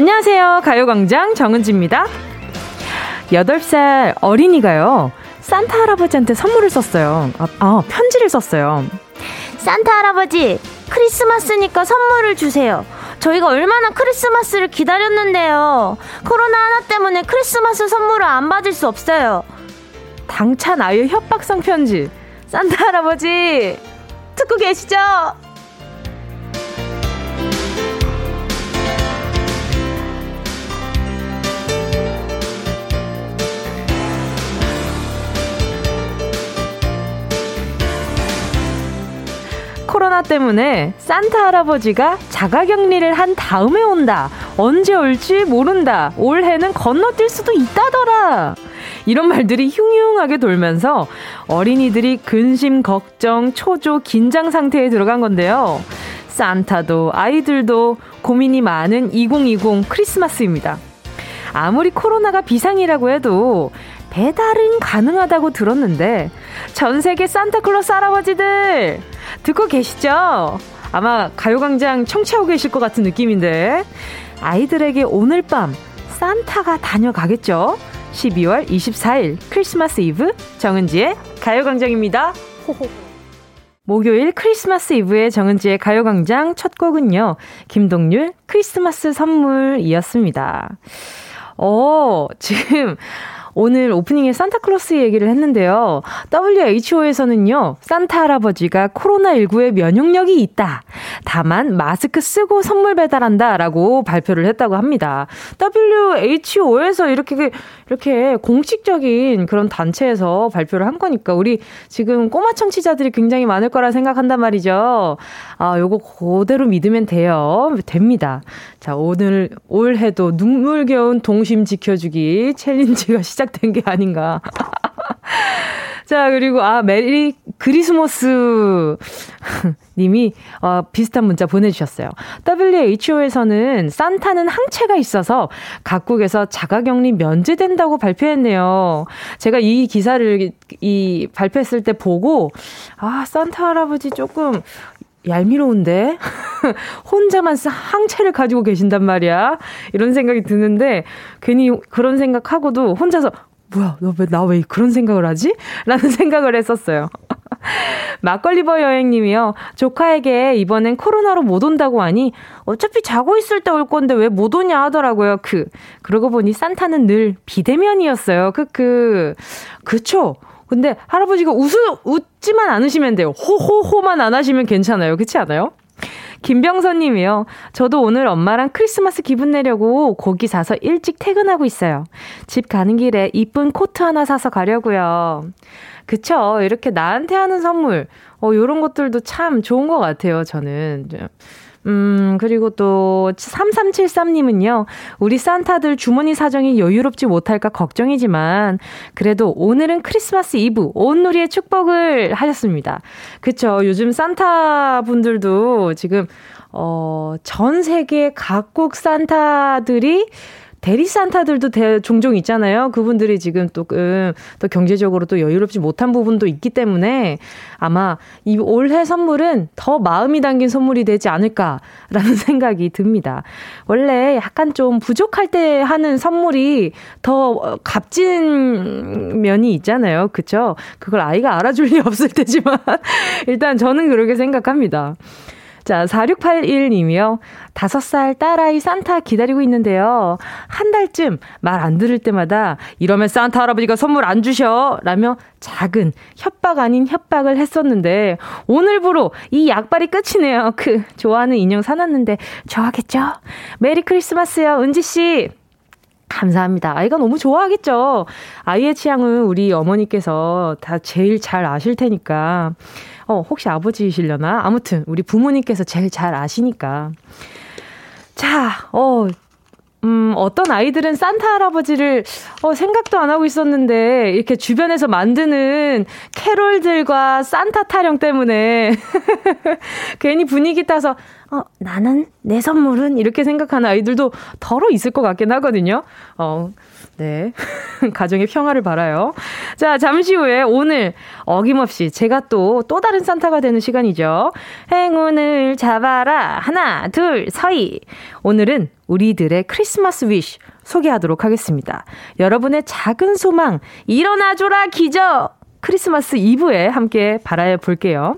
안녕하세요. 가요광장 정은지입니다. 8살 어린이가요. 산타 할아버지한테 선물을 썼어요. 아, 아, 편지를 썼어요. 산타 할아버지, 크리스마스니까 선물을 주세요. 저희가 얼마나 크리스마스를 기다렸는데요. 코로나 하나 때문에 크리스마스 선물을 안 받을 수 없어요. 당찬 아유 협박성 편지. 산타 할아버지, 듣고 계시죠? 코로나 때문에 산타 할아버지가 자가 격리를 한 다음에 온다. 언제 올지 모른다. 올해는 건너뛸 수도 있다더라. 이런 말들이 흉흉하게 돌면서 어린이들이 근심, 걱정, 초조, 긴장 상태에 들어간 건데요. 산타도 아이들도 고민이 많은 2020 크리스마스입니다. 아무리 코로나가 비상이라고 해도 배달은 가능하다고 들었는데 전 세계 산타클로스 할아버지들 듣고 계시죠? 아마 가요광장 청취하고 계실 것 같은 느낌인데 아이들에게 오늘 밤 산타가 다녀가겠죠? 12월 24일 크리스마스 이브 정은지의 가요광장입니다. 호호. 목요일 크리스마스 이브의 정은지의 가요광장 첫 곡은요. 김동률 크리스마스 선물이었습니다. 어, 지금 오늘 오프닝에 산타클로스 얘기를 했는데요. WHO에서는요, 산타 할아버지가 코로나19에 면역력이 있다. 다만, 마스크 쓰고 선물 배달한다. 라고 발표를 했다고 합니다. WHO에서 이렇게, 이렇게 공식적인 그런 단체에서 발표를 한 거니까, 우리 지금 꼬마 청취자들이 굉장히 많을 거라 생각한단 말이죠. 아, 요거 그대로 믿으면 돼요. 됩니다. 자, 오늘, 올해도 눈물겨운 동심 지켜주기 챌린지가 시작 시작된 게 아닌가. 자, 그리고, 아, 메리 그리스모스 님이, 어, 비슷한 문자 보내주셨어요. WHO에서는 산타는 항체가 있어서 각국에서 자가격리 면제된다고 발표했네요. 제가 이 기사를, 이, 발표했을 때 보고, 아, 산타 할아버지 조금, 얄미로운데? 혼자만 항체를 가지고 계신단 말이야. 이런 생각이 드는데, 괜히 그런 생각하고도 혼자서, 뭐야, 너 왜, 나 왜 그런 생각을 하지? 라는 생각을 했었어요. 막걸리버 여행님이요. 조카에게 이번엔 코로나로 못 온다고 하니 어차피 자고 있을 때 올 건데 왜 못 오냐 하더라고요. 그 그러고 보니 산타는 늘 비대면이었어요. 크크. 그쵸? 근데 할아버지가 웃으, 웃지만 않으시면 돼요. 호호호만 안 하시면 괜찮아요. 그렇지 않아요? 김병선 님이요. 저도 오늘 엄마랑 크리스마스 기분 내려고 고기 사서 일찍 퇴근하고 있어요. 집 가는 길에 이쁜 코트 하나 사서 가려고요. 그쵸. 이렇게 나한테 하는 선물. 어, 요런 것들도 참 좋은 것 같아요. 저는. 음, 그리고 또 3373님은요. 우리 산타들 주머니 사정이 여유롭지 못할까 걱정이지만 그래도 오늘은 크리스마스 이브 온누리의 축복을 하셨습니다. 그쵸. 요즘 산타 분들도 지금 어, 전 세계 각국 산타들이 대리 산타들도 대, 종종 있잖아요. 그분들이 지금 또, 음, 또 경제적으로 또 여유롭지 못한 부분도 있기 때문에 아마 이 올해 선물은 더 마음이 담긴 선물이 되지 않을까라는 생각이 듭니다. 원래 약간 좀 부족할 때 하는 선물이 더 값진 면이 있잖아요. 그쵸? 그걸 아이가 알아줄 리 없을 테지만 일단 저는 그렇게 생각합니다. 자, 4681님이요. 5살 딸아이 산타 기다리고 있는데요. 한 달쯤 말 안 들을 때마다 이러면 산타 할아버지가 선물 안 주셔. 라며 작은 협박 아닌 협박을 했었는데 오늘부로 이 약발이 끝이네요. 그 좋아하는 인형 사놨는데 좋아하겠죠? 메리 크리스마스요. 은지씨. 감사합니다. 아이가 너무 좋아하겠죠. 아이의 취향은 우리 어머니께서 다 제일 잘 아실 테니까. 어, 혹시 아버지이시려나? 아무튼, 우리 부모님께서 제일 잘 아시니까. 자, 어, 음, 어떤 아이들은 산타 할아버지를, 어, 생각도 안 하고 있었는데, 이렇게 주변에서 만드는 캐롤들과 산타 타령 때문에, 괜히 분위기 따서, 어, 나는 내 선물은 이렇게 생각하는 아이들도 덜어 있을 것 같긴 하거든요. 어, 네. 가정의 평화를 바라요. 자, 잠시 후에 오늘 어김없이 제가 또, 또 다른 산타가 되는 시간이죠. 행운을 잡아라. 하나, 둘, 서희. 오늘은 우리들의 크리스마스 위시 소개하도록 하겠습니다. 여러분의 작은 소망, 일어나줘라 기적! 크리스마스 이브에 함께 바라볼게요.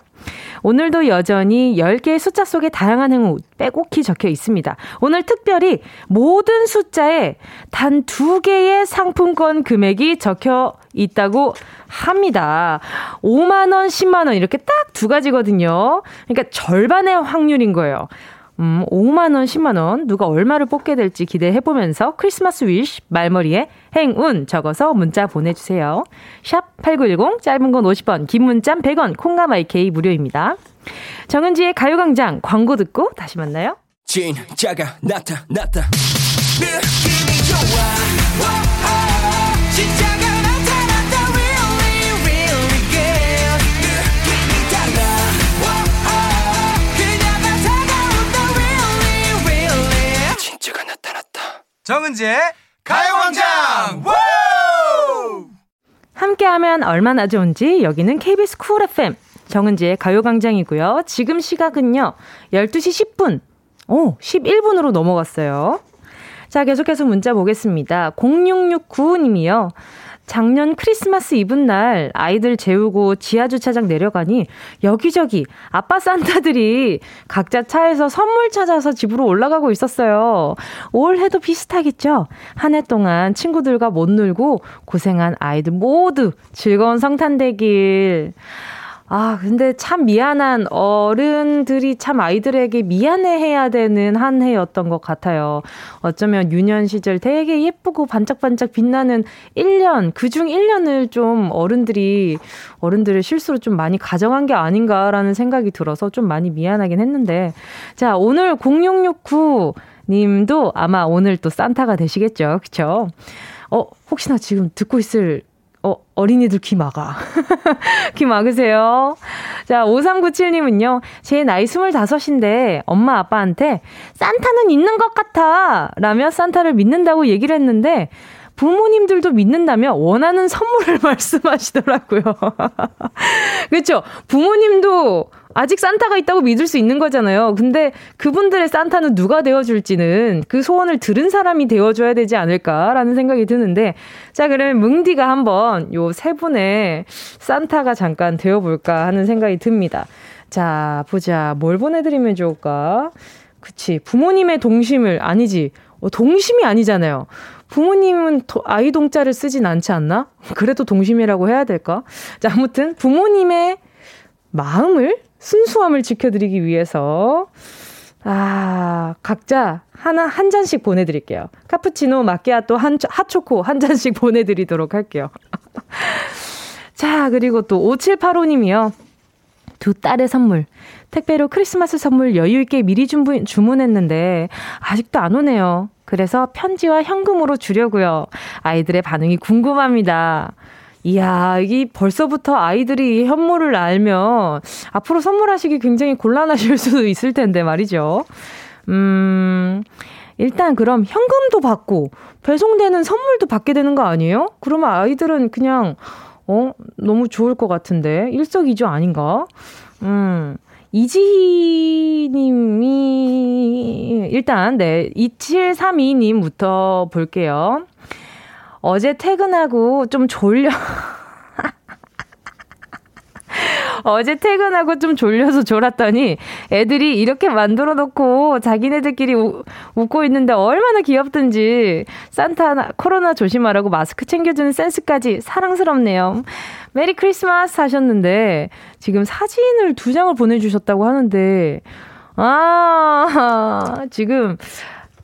오늘도 여전히 10개의 숫자 속에 다양한 행운 빼곡히 적혀 있습니다. 오늘 특별히 모든 숫자에 단 두 개의 상품권 금액이 적혀 있다고 합니다. 5만원, 10만원 이렇게 딱 두 가지거든요. 그러니까 절반의 확률인 거예요. 음, 5만 원, 10만 원, 누가 얼마를 뽑게 될지 기대해 보면서 크리스마스 위시 말머리에 행운 적어서 문자 보내 주세요. 샵 8910, 짧은 건 50원, 긴 문자 100원, 콩가 마이케이 무료입니다. 정은지의 가요 광장 광고 듣고 다시 만나요. 진짜가 나타났다. 느낌이. 정은지의 가요광장 함께하면 얼마나 좋은지 여기는 KBS 쿨 FM 정은지의 가요광장이고요. 지금 시각은요 12시 10분 오 11분으로 넘어갔어요. 자 계속해서 문자 보겠습니다. 0669님이요. 작년 크리스마스 이브 날 아이들 재우고 지하주차장 내려가니 여기저기 아빠 산타들이 각자 차에서 선물 찾아서 집으로 올라가고 있었어요. 올해도 비슷하겠죠? 한 해 동안 친구들과 못 놀고 고생한 아이들 모두 즐거운 성탄 되길. 아, 근데 참 미안한 어른들이 참 아이들에게 미안해 해야 되는 한 해였던 것 같아요. 어쩌면 유년 시절 되게 예쁘고 반짝반짝 빛나는 1년, 그중 1년을 좀 어른들이, 어른들의 실수로 좀 많이 가정한 게 아닌가라는 생각이 들어서 좀 많이 미안하긴 했는데. 자, 오늘 0669 님도 아마 오늘 또 산타가 되시겠죠. 그쵸? 어, 혹시나 지금 듣고 있을 어, 어린이들 귀 막아. 귀 막으세요. 자, 5397님은요, 제 나이 25인데 엄마 아빠한테 산타는 있는 것 같아! 라며 산타를 믿는다고 얘기를 했는데, 부모님들도 믿는다며 원하는 선물을 말씀하시더라고요. 그렇죠? 부모님도 아직 산타가 있다고 믿을 수 있는 거잖아요. 근데 그분들의 산타는 누가 되어줄지는 그 소원을 들은 사람이 되어줘야 되지 않을까라는 생각이 드는데, 자, 그러면 뭉디가 한번 요 세 분의 산타가 잠깐 되어볼까 하는 생각이 듭니다. 자, 보자. 뭘 보내드리면 좋을까? 그치. 부모님의 동심을, 아니지. 어, 동심이 아니잖아요. 부모님은 도, 아이 동자를 쓰진 않지 않나? 그래도 동심이라고 해야 될까? 자, 아무튼 부모님의 마음을 순수함을 지켜드리기 위해서 아, 각자 하나 한 잔씩 보내드릴게요. 카푸치노, 마끼아또, 한, 핫초코 한 잔씩 보내드리도록 할게요. 자, 그리고 또 5785님이요. 두 딸의 선물. 택배로 크리스마스 선물 여유있게 미리 주문, 주문했는데, 아직도 안 오네요. 그래서 편지와 현금으로 주려고요. 아이들의 반응이 궁금합니다. 이야, 이 벌써부터 아이들이 현모를 알면 앞으로 선물하시기 굉장히 곤란하실 수도 있을 텐데 말이죠. 음, 일단 그럼 현금도 받고 배송되는 선물도 받게 되는 거 아니에요? 그러면 아이들은 그냥, 어, 너무 좋을 것 같은데. 일석이조 아닌가? 음. 이지희님이, 일단, 네, 2732님부터 볼게요. 어제 퇴근하고 좀 졸려. 어제 퇴근하고 좀 졸려서 졸았더니 애들이 이렇게 만들어 놓고 자기네들끼리 우, 웃고 있는데 얼마나 귀엽든지 산타 코로나 조심하라고 마스크 챙겨주는 센스까지 사랑스럽네요. 메리 크리스마스 하셨는데 지금 사진을 두 장을 보내주셨다고 하는데 아 지금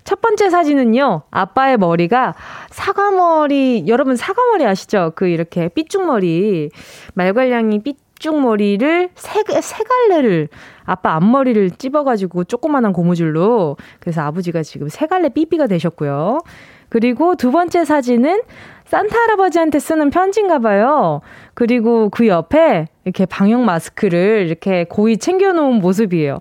첫 번째 사진은요, 아빠의 머리가 사과머리, 여러분 사과머리 아시죠? 그 이렇게 삐쭉머리, 말괄량이 삐 쭉머리를 세, 세 갈래를, 아빠 앞머리를 찝어가지고 조그만한 고무줄로, 그래서 아버지가 지금 세 갈래 삐삐가 되셨고요. 그리고 두 번째 사진은 산타 할아버지한테 쓰는 편지인가 봐요. 그리고 그 옆에 이렇게 방역 마스크를 이렇게 고이 챙겨놓은 모습이에요.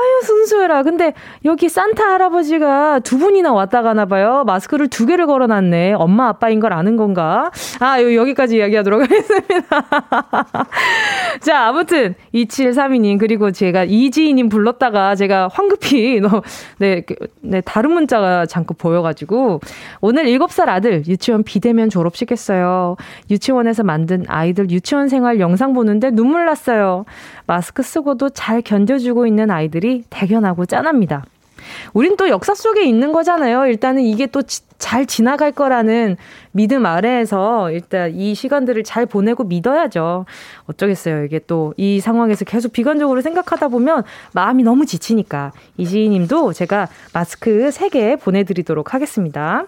아, 아유, 순수해라. 근데 여기 산타 할아버지가 두 분이나 왔다 가나 봐요. 마스크를 두 개를 걸어놨네. 엄마, 아빠인 걸 아는 건가? 아, 여기까지 이야기하도록 하겠습니다. 자, 아무튼, 2732님, 그리고 제가 이지희님 불렀다가 제가 황급히, 너, 네, 그, 네, 다른 문자가 잠깐 보여가지고, 오늘 7살 아들 유치원 비대면 졸업식 했어요. 유치원에서 만든 아이들 유치원 생활 영상 보는데 눈물 났어요. 마스크 쓰고도 잘 견뎌주고 있는 아이들이 대견하고 짠합니다. 우린 또 역사 속에 있는 거잖아요. 일단은 이게 또 잘 지나갈 거라는 믿음 아래에서 일단 이 시간들을 잘 보내고 믿어야죠. 어쩌겠어요. 이게 또 이 상황에서 계속 비관적으로 생각하다 보면 마음이 너무 지치니까 이지희 님도 제가 마스크 3개 보내드리도록 하겠습니다.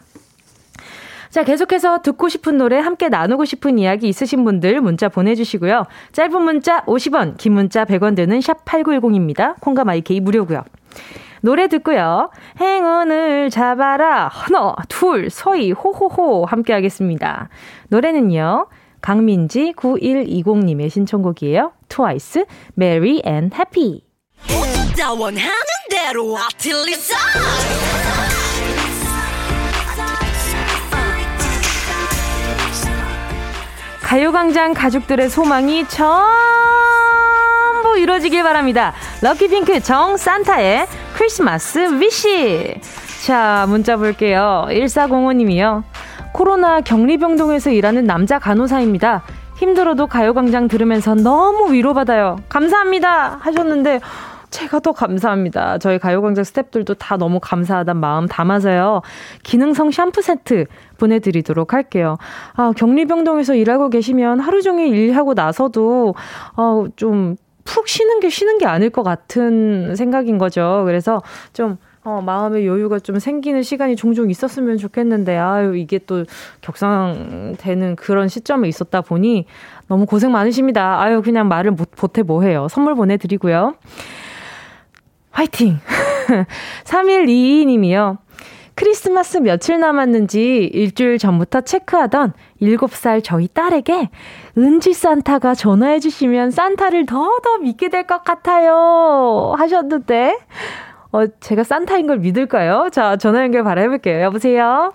자, 계속해서 듣고 싶은 노래, 함께 나누고 싶은 이야기 있으신 분들 문자 보내주시고요. 짧은 문자 50원, 긴 문자 100원 되는 샵 8910입니다. 콩과 마이케이 무료고요. 노래 듣고요. 행운을 잡아라. 하나, 둘, 서희, 호호호. 함께 하겠습니다. 노래는요. 강민지 9120님의 신청곡이에요. 트와이스, Merry and Happy. 가요광장 가족들의 소망이 전부 이루어지길 바랍니다. 럭키핑크 정 산타의 크리스마스 위시. 자, 문자 볼게요. 1405님이요. 코로나 격리병동에서 일하는 남자 간호사입니다. 힘들어도 가요광장 들으면서 너무 위로받아요. 감사합니다! 하셨는데, 제가 더 감사합니다. 저희 가요광장 스탭들도 다 너무 감사하단 마음 담아서요. 기능성 샴푸 세트 보내드리도록 할게요. 아, 격리병동에서 일하고 계시면 하루 종일 일하고 나서도, 어, 좀, 푹 쉬는 게 쉬는 게 아닐 것 같은 생각인 거죠. 그래서 좀, 어, 마음의 여유가 좀 생기는 시간이 종종 있었으면 좋겠는데, 아유, 이게 또 격상되는 그런 시점에 있었다 보니 너무 고생 많으십니다. 아유, 그냥 말을 못, 보태 뭐해요. 선물 보내드리고요. 화이팅! 3122님이요. 크리스마스 며칠 남았는지 일주일 전부터 체크하던 7살 저희 딸에게 은지 산타가 전화해 주시면 산타를 더더 믿게 될 것 같아요. 하셨는데, 어, 제가 산타인 걸 믿을까요? 자, 전화 연결 바라볼게요. 여보세요?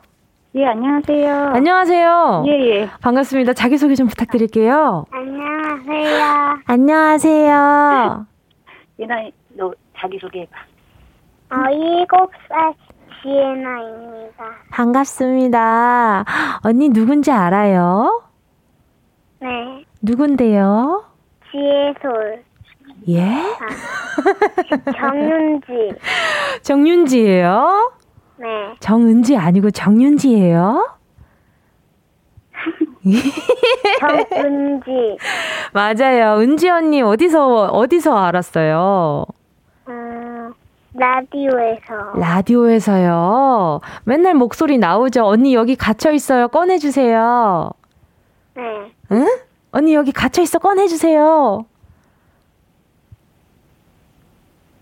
예, 안녕하세요. 안녕하세요. 예, 예. 반갑습니다. 자기소개 좀 부탁드릴게요. 안녕하세요. 안녕하세요. 예나, 너 자기소개해봐. 어, 7살 지혜나입니다. 반갑습니다. 언니 누군지 알아요? 네. 누군데요? 지혜솔. 예? 아, 정윤지. 정윤지예요? 네. 정은지 아니고 정윤지예요? 정은지. 맞아요. 은지 언니 어디서 어디서 알았어요? 음, 라디오에서. 라디오에서요. 맨날 목소리 나오죠. 언니 여기 갇혀 있어요. 꺼내 주세요. 네. 응? 언니 여기 갇혀 있어. 꺼내 주세요.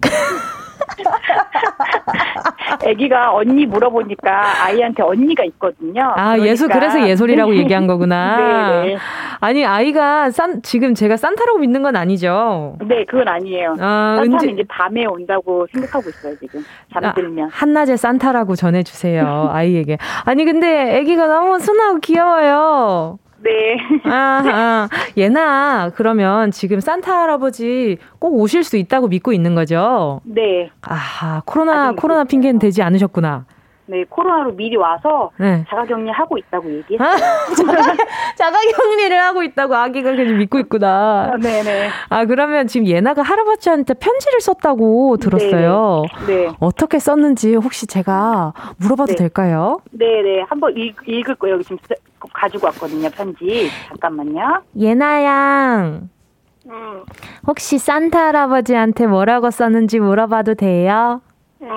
아기가 언니 물어보니까 아이한테 언니가 있거든요. 아, 그러니까. 예솔 그래서 예솔이라고 네. 얘기한 거구나. 네, 네. 아니 아이가 산 지금 제가 산타라고 믿는 건 아니죠. 네, 그건 아니에요. 아, 산타는 은지 이제 밤에 온다고 생각하고 있어요, 지금. 잠들면. 아, 한낮에 산타라고 전해 주세요 아이에게. 아니 근데 아기가 너무 순하고 귀여워요. 네. 아, 아, 예나 그러면 지금 산타 할아버지 꼭 오실 수 있다고 믿고 있는 거죠? 네. 아 코로나 코로나 핑계는 되지 않으셨구나. 네, 코로나로 미리 와서 네. 자가격리 하고 있다고 얘기했어요. 아, 자가, 자가격리를 하고 있다고 아기가 그냥 믿고 있구나. 네, 네. 아 그러면 지금 예나가 할아버지한테 편지를 썼다고 들었어요. 네. 어떻게 썼는지 혹시 제가 물어봐도 네. 될까요? 네, 네. 한번 읽, 읽을 거예요. 여기 지금 쓰- 가지고 왔거든요, 편지. 잠깐만요. 예나양 네. 혹시 산타 할아버지한테 뭐라고 썼는지 물어봐도 돼요? 네.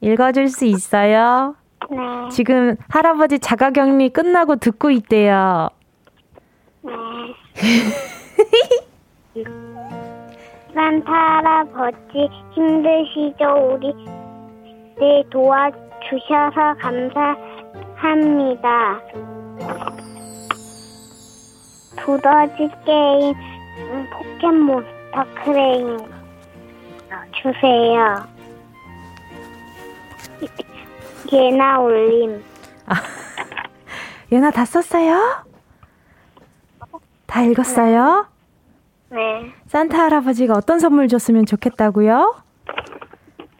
읽어줄 수 있어요? 네. 지금 할아버지 자가격리 끝나고 듣고 있대요. 네. 산타 할아버지 힘드시죠? 우리 네 도와주셔서 감사합니다. 두더지 게임, 음, 포켓몬스터 크레인. 주세요. 예나 올림. 예나 다 썼어요? 다 읽었어요? 네. 산타 할아버지가 어떤 선물 줬으면 좋겠다고요?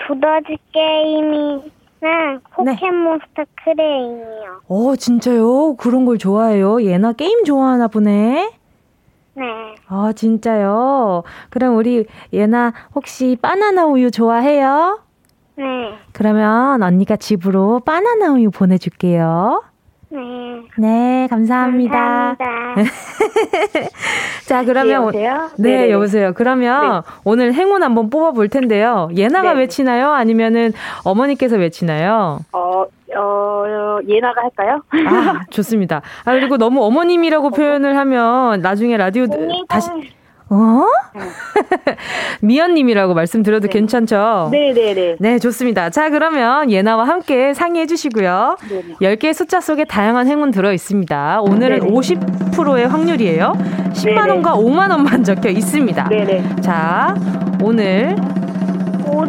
두더지 게임이랑 네. 포켓몬스터 크레인이요. 어, 진짜요? 그런 걸 좋아해요? 예나 게임 좋아하나 보네? 네. 아, 진짜요? 그럼 우리 예나 혹시 바나나 우유 좋아해요? 네. 그러면 언니가 집으로 바나나 우유 보내줄게요. 네. 네, 감사합니다. 감사합니다. 자, 그러면. 네, 여보세요? 네, 네네네. 여보세요. 그러면 오늘 행운 한번 뽑아볼 텐데요. 예나가 네. 외치나요? 아니면은 어머니께서 외치나요? 어, 어, 예나가 할까요? 아, 좋습니다. 아, 그리고 너무 어머님이라고 표현을 하면 나중에 라디오 다시, 어? 미연님이라고 말씀드려도 네. 괜찮죠? 네네네. 네, 좋습니다. 자, 그러면 예나와 함께 상의해 주시고요. 네네. 10개의 숫자 속에 다양한 행운 들어 있습니다. 오늘은 네네. 50%의 확률이에요. 10만원과 5만원만 적혀 있습니다. 네네. 자, 오늘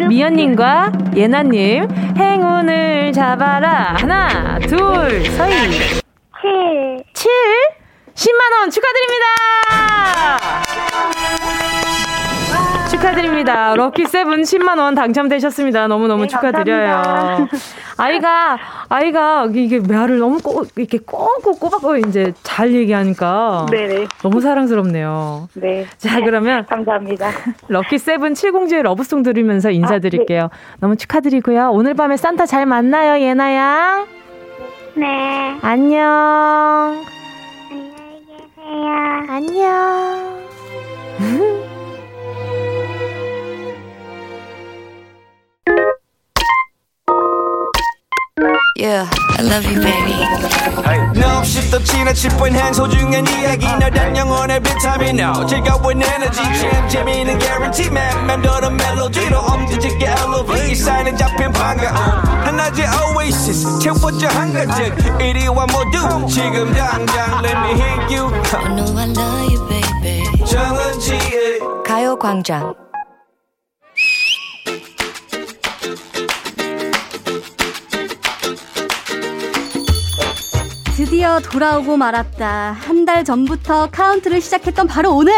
미연님과 예나님 행운을 잡아라. 하나, 둘, 서희. 7. 7 10만원 축하드립니다! 축하드립니다. 럭키 세븐 10만원 당첨되셨습니다. 너무너무 네, 축하드려요. 감사합니다. 아이가, 아이가 이게 말을 너무 꼬, 이렇게 꼬고 꼬박꼬 이제 잘 얘기하니까 네네. 너무 사랑스럽네요. 네. 자, 그러면 감사합니다. 럭키 세븐 7공주의 러브송 들으면서 아, 인사드릴게요. 너무 축하드리고요. 오늘 밤에 산타 잘 만나요, 예나양. 네. 안녕. 계세요. 안녕. Yeah, I love you, baby. 너 없이 또 지나칠 뻔한 소중한 이야기. 너란 영혼의 비타민 No 즐거운 에너지. 참 재미있는 guarantee man. 맘대로 멜로디로 엄지짓게 elevate. 이 사인은 잡힌 반가움. 하나의 oasis. 채워져 한가득. 이리와 모두 지금 당장 let me hit you. I know I love you, baby. 정은지의 가요광장. 드디어 돌아오고 말았다. 한 달 전부터 카운트를 시작했던 바로 오늘.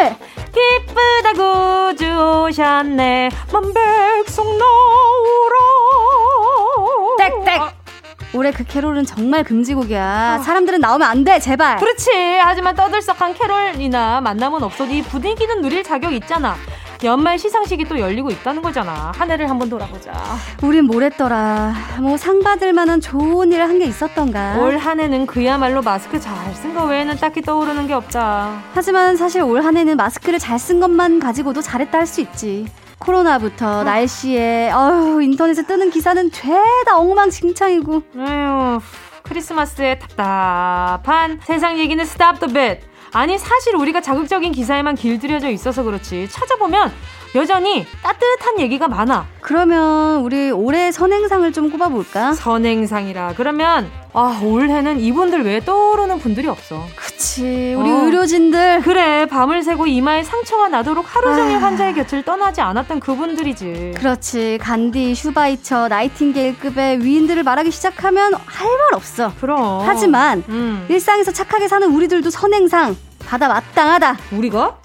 기쁘다고 주셨네 만백성 나오라 땡땡. 올해 그 캐롤은 정말 금지곡이야. 사람들은 나오면 안 돼, 제발. 그렇지 하지만 떠들썩한 캐롤이나 만남은 없어도 이 분위기는 누릴 자격 있잖아 연말 시상식이 또 열리고 있다는 거잖아 한 해를 한번 돌아보자 우린 뭘 했더라. 뭐 상 받을 만한 좋은 일 한 게 있었던가. 올 한 해는 그야말로 마스크 잘 쓴 거 외에는 딱히 떠오르는 게 없다 하지만 사실 올 한 해는 마스크를 잘 쓴 것만 가지고도 잘했다 할 수 있지. 코로나부터 날씨에 어휴 인터넷에 뜨는 기사는 죄다 엉망진창이고 에휴, 크리스마스에 답답한 세상 얘기는 stop that. 아니 사실 우리가 자극적인 기사에만 길들여져 있어서 그렇지. 찾아보면 여전히 따뜻한 얘기가 많아. 그러면 우리 올해 선행상을 좀 꼽아볼까? 선행상이라 그러면 아 올해는 이분들 외에 떠오르는 분들이 없어. 그치 우리 어. 의료진들 그래 밤을 새고 이마에 상처가 나도록 하루 종일 아. 환자의 곁을 떠나지 않았던 그분들이지. 그렇지 간디 슈바이처 나이팅게일급의 위인들을 말하기 시작하면 할 말 없어 그럼. 하지만 음. 일상에서 착하게 사는 우리들도 선행상 받아 마땅하다 우리가?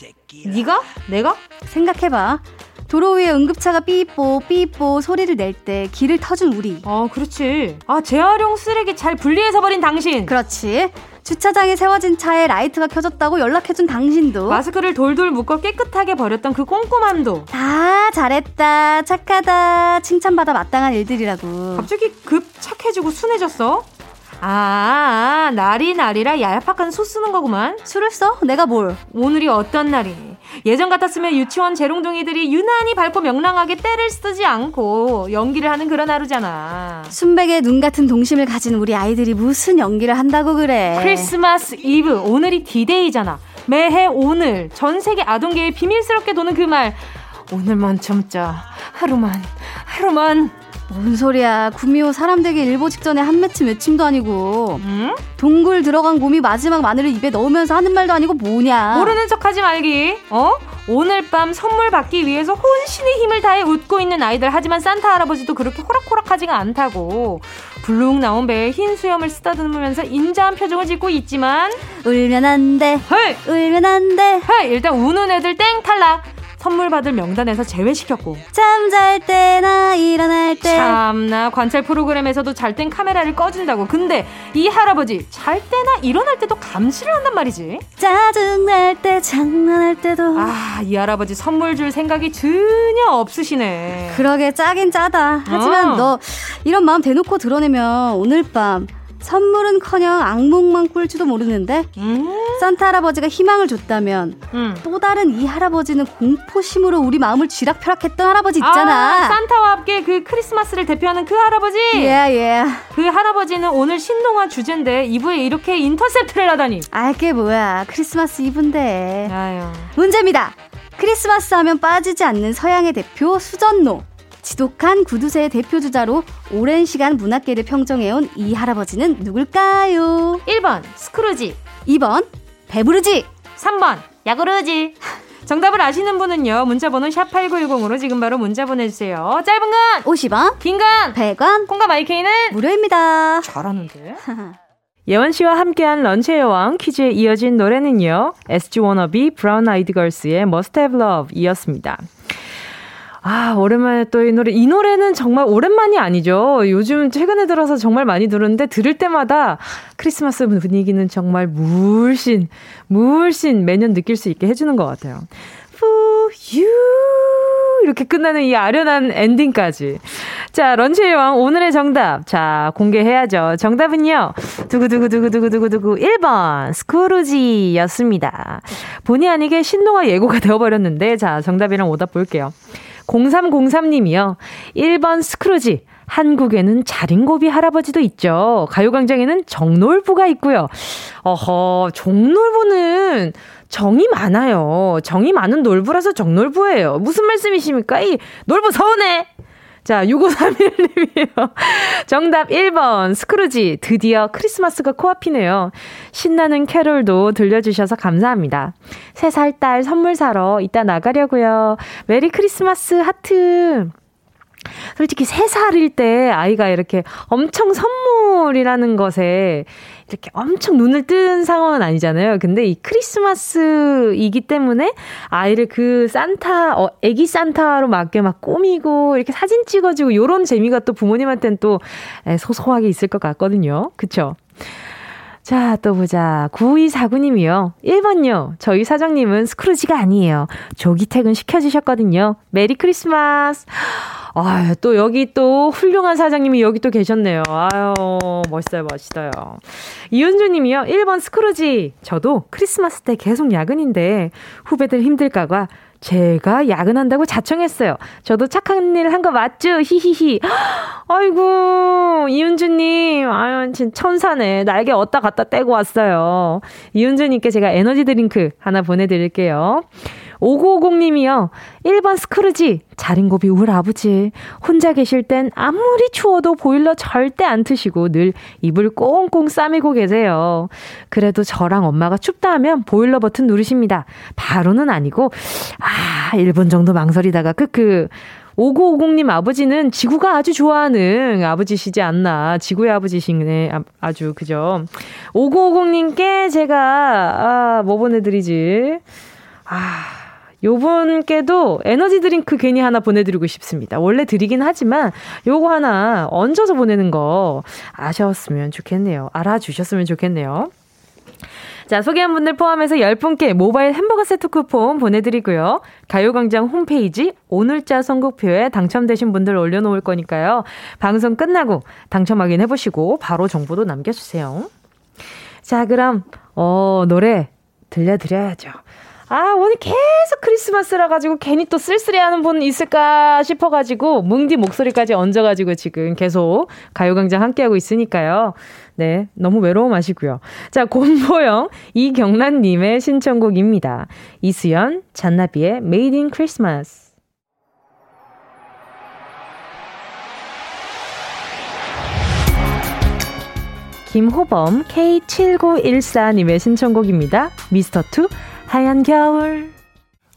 네가? 내가? 생각해봐 도로 위에 응급차가 삐뽀 삐뽀 소리를 낼 때 길을 터준 우리 어 그렇지. 아 재활용 쓰레기 잘 분리해서 버린 당신. 그렇지 주차장에 세워진 차에 라이트가 켜졌다고 연락해준 당신도 마스크를 돌돌 묶어 깨끗하게 버렸던 그 꼼꼼함도 다 잘했다 착하다 칭찬받아 마땅한 일들이라고 갑자기 급 착해지고 순해졌어? 아, 아 날이 날이라 얄팍한 수 쓰는 거구만. 술을 써? 내가 뭘? 오늘이 어떤 날이니 예전 같았으면 유치원 재롱둥이들이 유난히 밝고 명랑하게 떼를 쓰지 않고 연기를 하는 그런 하루잖아. 순백의 눈 같은 동심을 가진 우리 아이들이 무슨 연기를 한다고 그래? 크리스마스 이브 오늘이 디데이잖아. 매해 오늘 전 세계 아동계에 비밀스럽게 도는 그 말. 오늘만 참자. 하루만 하루만 뭔 소리야. 구미호 사람 되게 일보 직전에 한 맺힘 외침도 아니고. 음? 동굴 들어간 곰이 마지막 마늘을 입에 넣으면서 하는 말도 아니고 뭐냐. 모르는 척 하지 말기. 어? 오늘 밤 선물 받기 위해서 혼신의 힘을 다해 웃고 있는 아이들. 하지만 산타 할아버지도 그렇게 호락호락하지가 않다고. 불룩 나온 배에 흰 수염을 쓰다듬으면서 인자한 표정을 짓고 있지만 울면 안 돼. 헐! 울면 안 돼. 헐! 일단 우는 애들 땡 탈락. 선물 받을 명단에서 제외시켰고 잠잘 때나 일어날 때. 참나 관찰 프로그램에서도 잘 땐 카메라를 꺼준다고 근데 이 할아버지 잘 때나 일어날 때도 감시를 한단 말이지 짜증날 때, 장난할 때도. 아 이 할아버지 선물 줄 생각이 전혀 없으시네 그러게 짜긴 짜다. 하지만 어. 너 이런 마음 대놓고 드러내면 오늘 밤 선물은커녕 악몽만 꿀지도 모르는데 음, 산타 할아버지가 희망을 줬다면 음. 또 다른 이 할아버지는 공포심으로 우리 마음을 쥐락펴락했던 할아버지 아, 있잖아. 산타와 함께 그 크리스마스를 대표하는 그 할아버지 예, 예. 그 할아버지는 오늘 신동화 주제인데 2부에 이렇게 인터셉트를 하다니 알게 뭐야. 크리스마스 이브인데. 아유 문제입니다. 크리스마스 하면 빠지지 않는 서양의 대표 수전노. 지독한 구두쇠의 대표 주자로 오랜 시간 문학계를 평정해온 이 할아버지는 누굴까요? 1번 스크루지. 2번 배부르지. 3번 야구르지. 정답을 아시는 분은요 문자번호 샵 8910으로 지금 바로 문자 보내주세요. 짧은 건 50원 긴 건 100원 콩과 마이케이는 무료입니다. 잘하는데? 예원 씨와 함께한 런치의 여왕 퀴즈에 이어진 노래는요 SG 워너비 브라운 아이드 걸스의 Must Have Love 이었습니다 아, 오랜만에 또 이 노래. 이 노래는 정말 오랜만이 아니죠. 요즘 최근에 들어서 정말 많이 들었는데 들을 때마다 크리스마스 분위기는 정말 물씬, 물씬 매년 느낄 수 있게 해주는 것 같아요. For you. 이렇게 끝나는 이 아련한 엔딩까지. 자, 런치의 왕 오늘의 정답. 자, 공개해야죠. 정답은요. 두구두구두구두구두구두구 1번 스크루지였습니다. 본의 아니게 신동아 예고가 되어버렸는데 자, 정답이랑 오답 볼게요. 0303님이요. 1번 스크루지. 한국에는 자린고비 할아버지도 있죠. 가요광장에는 정놀부가 있고요. 어허, 정놀부는 정이 많아요. 정이 많은 놀부라서 정놀부예요. 무슨 말씀이십니까? 이 놀부 서운해! 자, 6531님이요. 정답 1번, 스크루지. 드디어 크리스마스가 코앞이네요. 신나는 캐롤도 들려주셔서 감사합니다. 3살 딸 선물 사러 이따 나가려고요. 메리 크리스마스 하트. 솔직히 3살일 때 아이가 이렇게 엄청 선물이라는 것에 이렇게 엄청 눈을 뜬 상황은 아니잖아요. 근데 이 크리스마스이기 때문에 아이를 그 산타, 어, 애기 산타로 맞게 막 꾸미고 이렇게 사진 찍어주고 요런 재미가 또 부모님한테는 또 에, 소소하게 있을 것 같거든요. 그쵸? 자, 또 보자. 9249님이요. 1번요. 저희 사장님은 스크루지가 아니에요. 조기 퇴근 시켜주셨거든요. 메리 크리스마스. 아유, 또 여기 또 훌륭한 사장님이 여기 또 계셨네요. 아유, 멋있어요, 멋있어요. 이은주 님이요. 1번 스크루지. 저도 크리스마스 때 계속 야근인데 후배들 힘들까봐 제가 야근한다고 자청했어요. 저도 착한 일 한 거 맞죠? 히히히. 아이고, 이은주님. 아유, 진짜 천사네. 날개 얻다 갖다 떼고 왔어요. 이은주님께 제가 에너지 드링크 하나 보내드릴게요. 5950님이요. 1번 스크루지. 자린고비 울 아버지. 혼자 계실 땐 아무리 추워도 보일러 절대 안 트시고 늘 이불 꽁꽁 싸매고 계세요. 그래도 저랑 엄마가 춥다 하면 보일러 버튼 누르십니다. 바로는 아니고, 아, 1분 정도 망설이다가 크크. 5950님 아버지는 지구가 아주 좋아하는 아버지시지 않나. 지구의 아버지시네. 아, 아주, 그죠. 5950님께 제가, 아, 뭐 보내드리지? 아, 요분께도 에너지 드링크 괜히 하나 보내드리고 싶습니다. 원래 드리긴 하지만 요거 하나 얹어서 보내는 거 아셨으면 좋겠네요. 알아주셨으면 좋겠네요. 자, 소개한 분들 포함해서 10분께 모바일 햄버거 세트 쿠폰 보내드리고요. 가요광장 홈페이지 오늘자 선곡표에 당첨되신 분들 올려놓을 거니까요. 방송 끝나고 당첨 확인해보시고 바로 정보도 남겨주세요. 자, 그럼, 어, 노래 들려드려야죠. 아, 오늘 계속 크리스마스라 가지고 괜히 또 쓸쓸해하는 분 있을까 싶어가지고 뭉디 목소리까지 얹어가지고 지금 계속 가요광장 함께하고 있으니까요. 네, 너무 외로워 마시고요. 자, 곰보영 이경란님의 신청곡입니다. 이수연 잔나비의 Made in Christmas. 김호범 K7914님의 신청곡입니다. 미스터 투 하얀 겨울.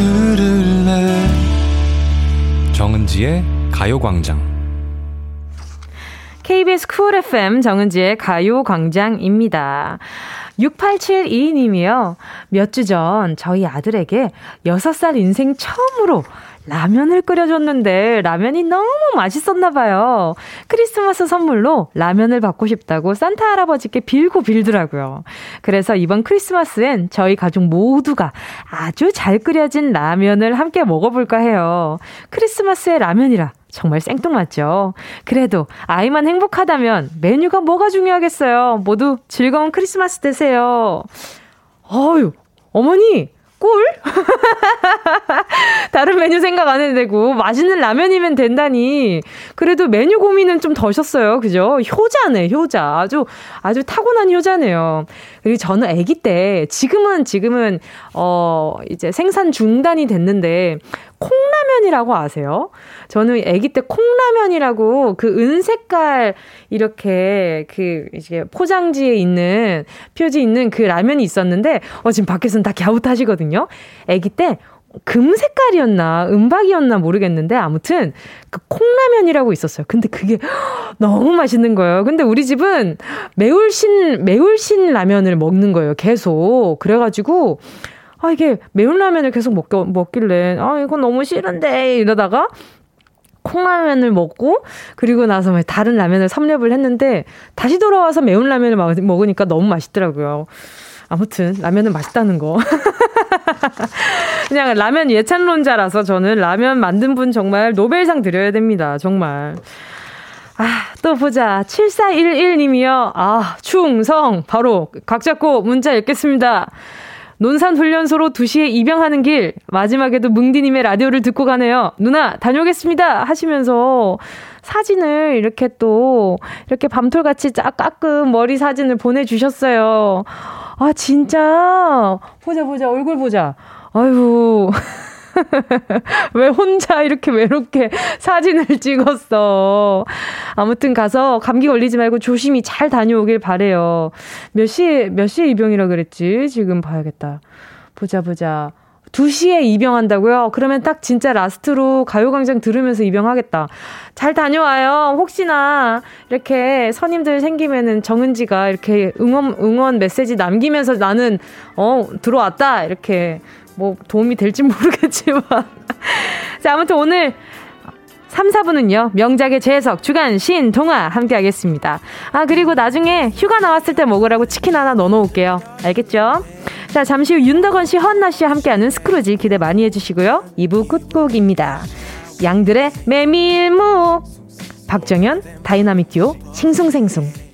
들을래 정은지의 가요광장 KBS 쿨 FM 정은지의 가요광장입니다. 6872님이요. 몇 주 전 저희 아들에게 6살 인생 처음으로 라면을 끓여줬는데 라면이 너무 맛있었나 봐요. 크리스마스 선물로 라면을 받고 싶다고 산타 할아버지께 빌고 빌더라고요. 그래서 이번 크리스마스엔 저희 가족 모두가 아주 잘 끓여진 라면을 함께 먹어볼까 해요. 크리스마스의 라면이라 정말 생뚱맞죠. 그래도 아이만 행복하다면 메뉴가 뭐가 중요하겠어요. 모두 즐거운 크리스마스 되세요. 어유, 어머니, 꿀? 다른 메뉴 생각 안 해도 되고, 맛있는 라면이면 된다니. 그래도 메뉴 고민은 좀 덜셨어요. 그죠? 효자네, 효자. 아주, 아주 타고난 효자네요. 그리고 저는 아기 때, 지금은, 지금은, 어, 이제 생산 중단이 됐는데, 콩라면이라고 아세요? 저는 아기 때 콩라면이라고 그 은색깔 이렇게 그 이제 포장지에 있는 표지 있는 그 라면이 있었는데 어 지금 밖에서는 다 갸웃하시거든요. 아기 때 금색깔이었나 은박이었나 모르겠는데 아무튼 그 콩라면이라고 있었어요. 근데 그게 너무 맛있는 거예요. 근데 우리 집은 매울신 매울신 라면을 먹는 거예요. 계속 그래가지고 아, 이게 매운 라면을 계속 먹, 먹길래, 아, 이건 너무 싫은데, 이러다가, 콩라면을 먹고, 그리고 나서 다른 라면을 섭렵을 했는데, 다시 돌아와서 매운 라면을 먹으니까 너무 맛있더라고요. 아무튼, 라면은 맛있다는 거. 그냥 라면 예찬론자라서 저는 라면 만든 분 정말 노벨상 드려야 됩니다. 정말. 아, 또 보자. 7411님이요. 아, 충성. 바로 각 잡고 문자 읽겠습니다. 논산 훈련소로 2시에 입영하는 길 마지막에도 뭉디님의 라디오를 듣고 가네요. 누나 다녀오겠습니다 하시면서 사진을 이렇게 또 이렇게 밤톨같이 쫙 깎은 머리 사진을 보내주셨어요. 아 진짜 보자 보자 얼굴 보자. 아유. 왜 혼자 이렇게 외롭게 사진을 찍었어? 아무튼 가서 감기 걸리지 말고 조심히 잘 다녀오길 바래요. 몇 시에 몇 시에 입영이라 그랬지? 지금 봐야겠다. 보자 보자. 2시에 입영한다고요? 그러면 딱 진짜 라스트로 가요광장 들으면서 입영하겠다. 잘 다녀와요. 혹시나 이렇게 선임들 생기면은 정은지가 이렇게 응원, 응원 메시지 남기면서 나는, 어, 들어왔다. 이렇게 뭐 도움이 될지 모르겠지만. 자, 아무튼 오늘 3, 4분은요, 명작의 재해석, 주간, 신, 동화 함께 하겠습니다. 아, 그리고 나중에 휴가 나왔을 때 먹으라고 치킨 하나 넣어 놓을게요. 알겠죠? 자, 잠시 후 윤덕원 씨, 헌나 씨와 함께하는 스크루지 기대 많이 해주시고요. 2부 끝곡입니다. 양들의 메밀무. 박정현, 다이나믹 듀오, 싱숭생숭.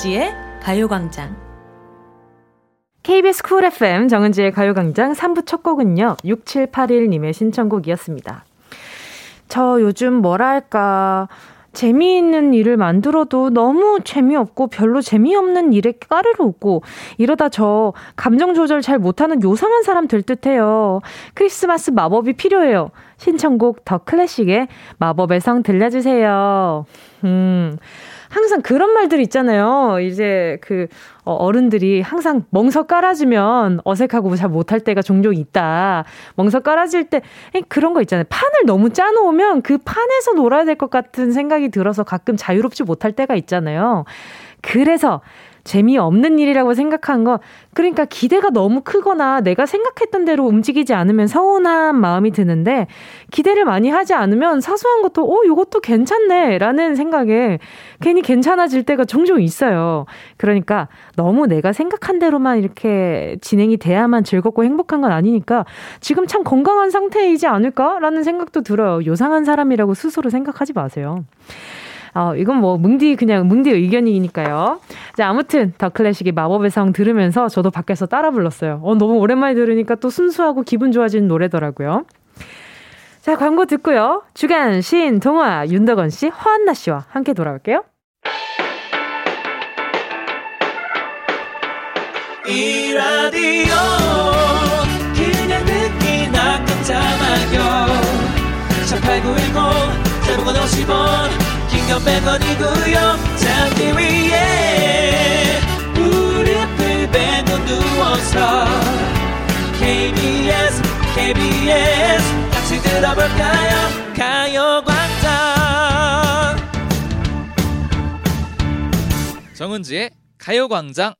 정은지의 가요광장. KBS Cool FM 정은지의 가요광장 3부 첫 곡은요, 6781님의 신청곡이었습니다. 저 요즘 뭐랄까, 재미있는 일을 만들어도 너무 재미없고 별로 재미없는 일에 까르르 웃고 이러다 저 감정 조절 잘 못하는 요상한 사람 될 듯해요. 크리스마스 마법이 필요해요. 신청곡 더 클래식의 마법의 성 들려주세요. 음. 항상 그런 말들 있잖아요. 이제 그 어, 어른들이 항상 멍석 깔아주면 어색하고 잘 못할 때가 종종 있다. 멍석 깔아줄 때 그런 거 있잖아요. 판을 너무 짜놓으면 그 판에서 놀아야 될 것 같은 생각이 들어서 가끔 자유롭지 못할 때가 있잖아요. 그래서 재미없는 일이라고 생각한 거, 그러니까 기대가 너무 크거나 내가 생각했던 대로 움직이지 않으면 서운한 마음이 드는데, 기대를 많이 하지 않으면 사소한 것도, 어, 이것도 괜찮네. 라는 생각에 괜히 괜찮아질 때가 종종 있어요. 그러니까 너무 내가 생각한 대로만 이렇게 진행이 돼야만 즐겁고 행복한 건 아니니까 지금 참 건강한 상태이지 않을까라는 생각도 들어요. 요상한 사람이라고 스스로 생각하지 마세요. 어, 이건 뭐 뭉디 그냥 뭉디 의견이니까요. 자, 아무튼 더 클래식의 마법의 성 들으면서 저도 밖에서 따라 불렀어요. 어, 너무 오랜만에 들으니까 또 순수하고 기분 좋아지는 노래더라고요. 자, 광고 듣고요. 주간 시인 동화 윤덕원 씨, 허한나 씨와 함께 돌아올게요. 이 라디오 그냥 듣기나 깜짝마요 18910 대목원 50원 긴건 100원이고요. 잠기 위에 무릎을 베고 누워서 KBS KBS 같이 들어볼까요? 가요광장. 정은지의 가요광장.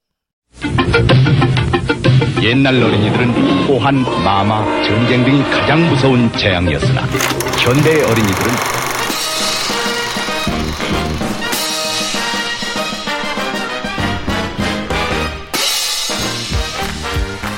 옛날 어린이들은 호환, 마마, 전쟁 등이 가장 무서운 재앙이었으나 현대의 어린이들은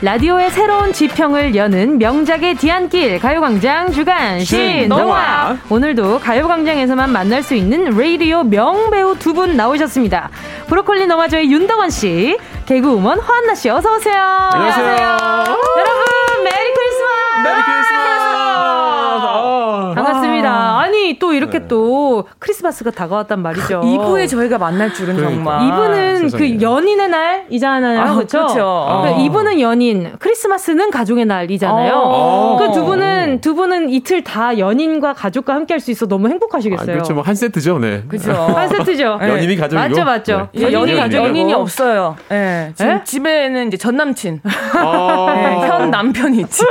라디오의 새로운 지평을 여는 명작의 뒤안길 가요광장 주간 신동화. 오늘도 가요광장에서만 만날 수 있는 라디오 명배우 두 분 나오셨습니다. 브로콜리 너마저의 윤덕원 씨 개그우먼 허안나 씨 어서 오세요. 안녕하세요. 여러분 메리 크리스마스. 메리 크리스마스. 어. 반갑습니다 아니 또 이렇게 네. 또 크리스마스가 다가왔단 말이죠 이브에 저희가 만날 줄은 그러니까. 정말. 이브는 세상에. 그 연인의 날이잖아요. 아, 그렇죠? 그렇죠. 그러니까 아. 이브는 연인, 크리스마스는 가족의 날이잖아요. 어. 그두 분은 두 분은 이틀 다 연인과 가족과 함께 할 수 있어 너무 아, 행복하시겠어요. 그렇죠. 뭐 한 세트죠. 네. 그죠. 한 세트죠. 네. 연인이 가족이고. 맞죠, 맞죠. 네. 예, 연인이. 가족, 연인이 없어요. 예. 지금 에? 집에는 이제 전 남친, 아. 네, 현 남편이 있지.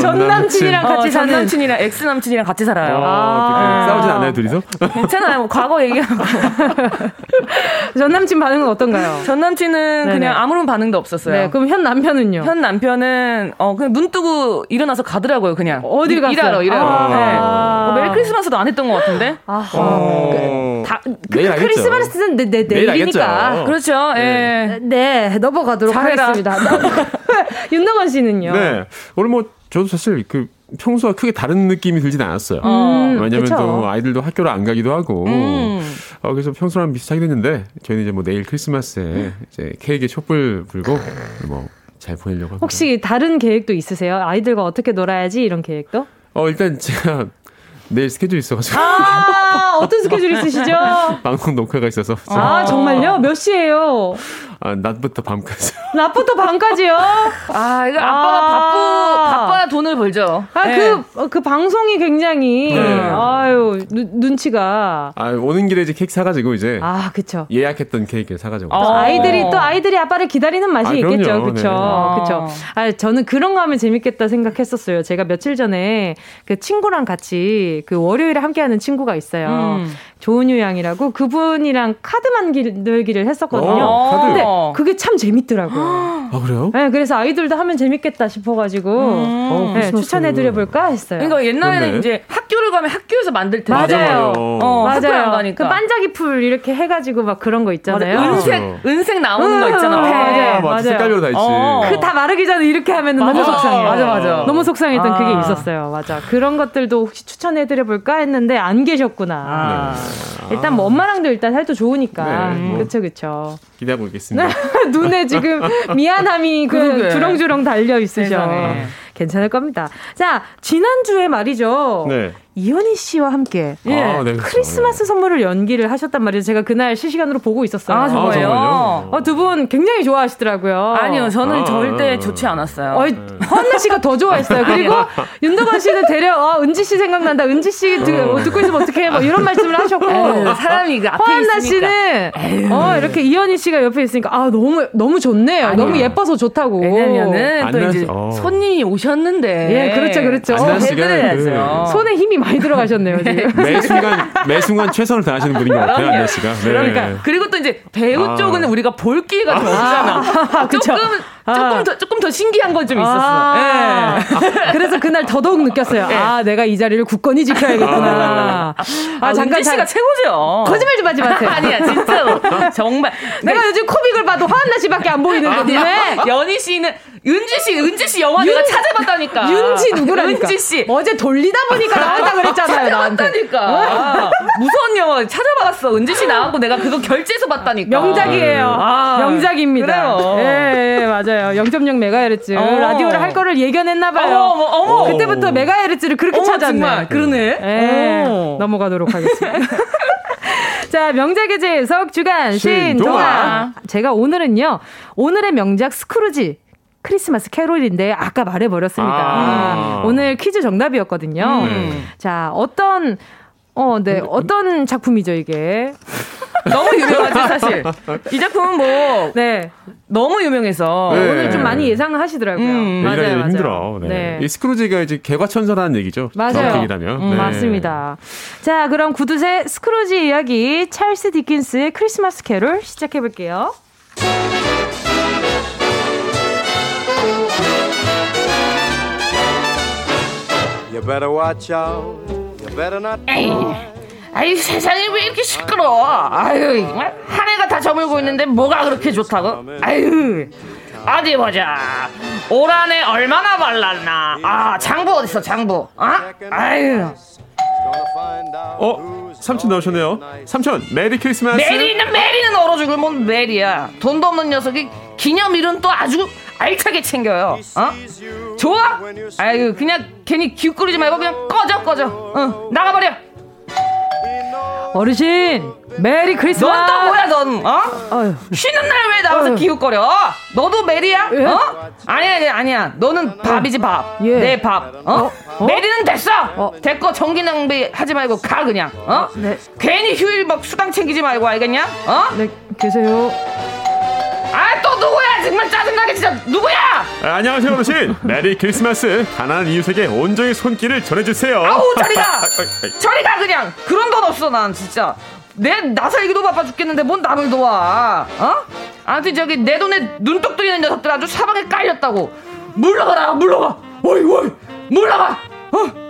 전 남친이랑 같이 어, 사는 전 남친이랑 ex 남친이랑 같이 살아요. 아, 아. 싸우진 않아요, 둘이서? 괜찮아요. 뭐 과거 얘기하고. 전 남친 반응은 어떤가요? 전 남친은 네네. 그냥 아무런 반응도 없었어요. 네, 그럼 현 남편은요? 현 남편은 어 그냥 눈 뜨고 일어나서 가더라고요. 그냥 어딜 갔어요? 일하러 일하러. 아. 네. 뭐 메리 크리스마스도 안 했던 것 같은데. 아하. 어. 다, 그, 내일 알겠죠. 크리스마스는 내, 내, 내일 내일이니까. 그렇죠. 예. 네, 넘어가도록 잘해라. 하겠습니다. 윤동원 씨는요? 네. 오늘 뭐, 저도 사실 그 평소와 크게 다른 느낌이 들진 않았어요. 음, 왜냐면 그쵸. 또 아이들도 학교를 안 가기도 하고. 음. 어, 그래서 평소랑 비슷하게 됐는데, 저희는 이제 뭐 내일 크리스마스에 이제 케이크에 촛불 불고, 뭐, 잘 보내려고 합니다. 혹시 다른 계획도 있으세요? 아이들과 어떻게 놀아야지 이런 계획도? 어, 일단 제가 내일 스케줄이 있어가지고. 아, 어떤 스케줄 있으시죠? 방송 녹화가 있어서. 아, 정말요? 몇 시에요? 아, 낮부터 밤까지. 낮부터 밤까지요? 아, 이거 아빠가 아. 바쁘, 바빠야 돈을 벌죠. 아, 예. 그, 어, 그 방송이 굉장히, 네. 아유, 눈, 눈치가. 아, 오는 길에 이제 케이크 사가지고 이제. 아, 그쵸. 예약했던 케이크 사가지고. 어. 아이들이 또 아이들이 아빠를 기다리는 맛이 아, 있겠죠. 그쵸. 네. 그쵸. 아, 저는 그런 거 하면 재밌겠다 생각했었어요. 제가 며칠 전에 그 친구랑 같이 그 월요일에 함께하는 친구가 있어요. 음. 조은유 양이라고 그분이랑 카드 만들기를 했었거든요. 어, 카드. 근데 그게 참 재밌더라고요. 아, 그래요? 네, 그래서 아이들도 하면 재밌겠다 싶어가지고 어, 네. 추천해드려볼까 했어요. 그러니까 옛날에는 그렇네. 이제 학교를 가면 학교에서 만들 텐데. 맞아요. 어, 학교를 안 가니까. 그 반짝이 풀 이렇게 해가지고 막 그런 거 있잖아요. 맞아. 은색, 은색 나오는 거 있잖아. 음, 아, 맞아. 색깔별로 다 있지. 어. 그다 마르기 전에 이렇게 하면 너무. 속상해. 맞아, 맞아. 너무 속상했던 아. 그게 있었어요. 맞아. 그런 것들도 혹시 추천해드려 볼까 했는데 안 계셨구나. 아. 일단 뭐 엄마랑도 일단 살도 좋으니까. 네, 뭐. 그쵸 그쵸. 기대하고 있겠습니다. 눈에 지금 미안함이 그. 주렁주렁 달려 있으셔. 괜찮을 겁니다. 자 지난주에 말이죠. 네. 이현희 씨와 함께 아, 네, 그렇죠. 크리스마스 선물을 연기를 하셨단 말이에요. 제가 그날 실시간으로 보고 있었어요. 아, 정말요? 정말요? 어, 두분 굉장히 좋아하시더라고요. 아니요, 저는 아, 절대 아, 좋지 않았어요. 어, 허은나 씨가 더 좋아했어요. 그리고 윤덕원 씨는 되려 아, 은지 씨 생각난다. 은지 씨 듣, 어. 듣고 있으면 어떡해. 뭐 이런 말씀을 하셨고. 사람이 그 앞에 허한나 있으니까. 씨는 어, 이렇게 이현희 씨가 옆에 있으니까 아 너무 너무 좋네요. 아니요. 너무 예뻐서 좋다고. 왜냐면은 또 이제 씨, 어. 손님이 오셨는데. 예, 그렇죠, 그렇죠. 씨가 해드려야죠. 손에 힘이 많이 들어가셨네요. 지금. 매 순간 매 순간 최선을 다하시는 분인 것 같아요, 안나 씨가. 네. 그러니까 그리고 또 이제 배우 아. 쪽은 우리가 볼 기회가 좀 없잖아. 그쵸. 조금 조금 더 조금 더 신기한 건 좀 있었어. 아, 예. 그래서 그날 더더욱 느꼈어요. 아, 내가 이 자리를 굳건히 지켜야겠구나. 아, 잠깐 씨가 최고죠. 거짓말 좀 하지 마세요. 아니야, 진짜로. 정말. 내가 요즘 코빅을 봐도 허한나 씨밖에 안 보이는데 눈에. 아니야. 연희 씨는 은지 씨, 은지 씨 영화 내가 찾아봤다니까. 윤지 누구라니까. 은지 씨. 어제 돌리다 보니까 나왔다 그랬잖아요, 나한테. 찾아봤다니까. 무서운 영화 찾아봤어. 은지 씨 나왔고 내가 그거 결제해서 봤다니까. 명작이에요. 아, 명작입니다. 그래요. 예, 예, 맞아요. 0.0 메가헤르츠. 어. 라디오를 할 거를 예견했나 봐요. 어머, 어머, 어머. 그때부터 메가헤르츠를 그렇게 어머, 찾았네. 정말. 그러네. 예, 어. 넘어가도록 하겠습니다. 자, 명작의 재해석 주간. 신동아. 제가 오늘은요, 오늘의 명작 스크루지. 크리스마스 캐롤인데 아까 말해버렸습니다. 아. 오늘 퀴즈 정답이었거든요. 음. 자, 어떤 어, 네. 어떤 작품이죠, 이게? 너무 유명하지, 사실. 이 작품은 뭐, 네. 너무 유명해서. 네. 오늘 좀 많이 예상을 하시더라고요. 음. 맞아요, 얘기가 맞아요. 힘들어. 네. 네. 이 스크루지가 이제 개과천선하는 얘기죠. 맞아요. 얘기라면. 음, 네. 맞습니다. 자, 그럼 구두쇠 스크루지 이야기 찰스 디킨스의 크리스마스 캐롤 시작해 볼게요. You better watch out. You better not. 아이 세상이 왜 이렇게 시끄러워? 아유, 정말 한 해가 다 저물고 있는데 뭐가 그렇게 좋다고? 아유, 어디 보자. 올 한해 얼마나 발랐나? 아, 장부 어딨어, 장부? 어? 아유, 어? 삼촌 나오셨네요. 삼촌, 메리 크리스마스. 메리는 메리는 얼어 죽을 뭔 메리야. 돈도 없는 녀석이 기념일은 또 아주 알차게 챙겨요. 어? 좋아? 아유, 그냥 괜히 기웃거리지 말고 그냥 꺼져, 꺼져. 어, 나가버려. 어르신, 메리 크리스마스! 넌 또 뭐야, 넌? 어? 아유. 쉬는 날 왜 나와서 아유. 기웃거려? 너도 메리야? 예? 어? 아니야, 아니야, 아니야. 너는 밥이지, 밥. 예. 내 밥. 어? 어? 메리는 됐어! 어. 됐고, 전기 낭비 하지 말고 가, 그냥. 어? 네. 괜히 휴일 막 수당 챙기지 말고, 알겠냐? 어? 네, 계세요. 아, 또 누구야? 정말 짜증나게 진짜. 누구야? 아, 안녕하세요, 어르신. 메리 크리스마스. 가난한 이웃에게 온종일 손길을 전해주세요. 아우, 저리 가! 아, 아, 아. 저리 가, 그냥! 그런 돈 없어, 난 진짜. 내, 나 살기도 바빠 죽겠는데 뭔 남을 도와, 어? 아무튼 저기 내 돈에 눈독 들이는 녀석들 아주 사방에 깔렸다고. 물러가라, 물러가! 어이, 어이! 물러가! 어?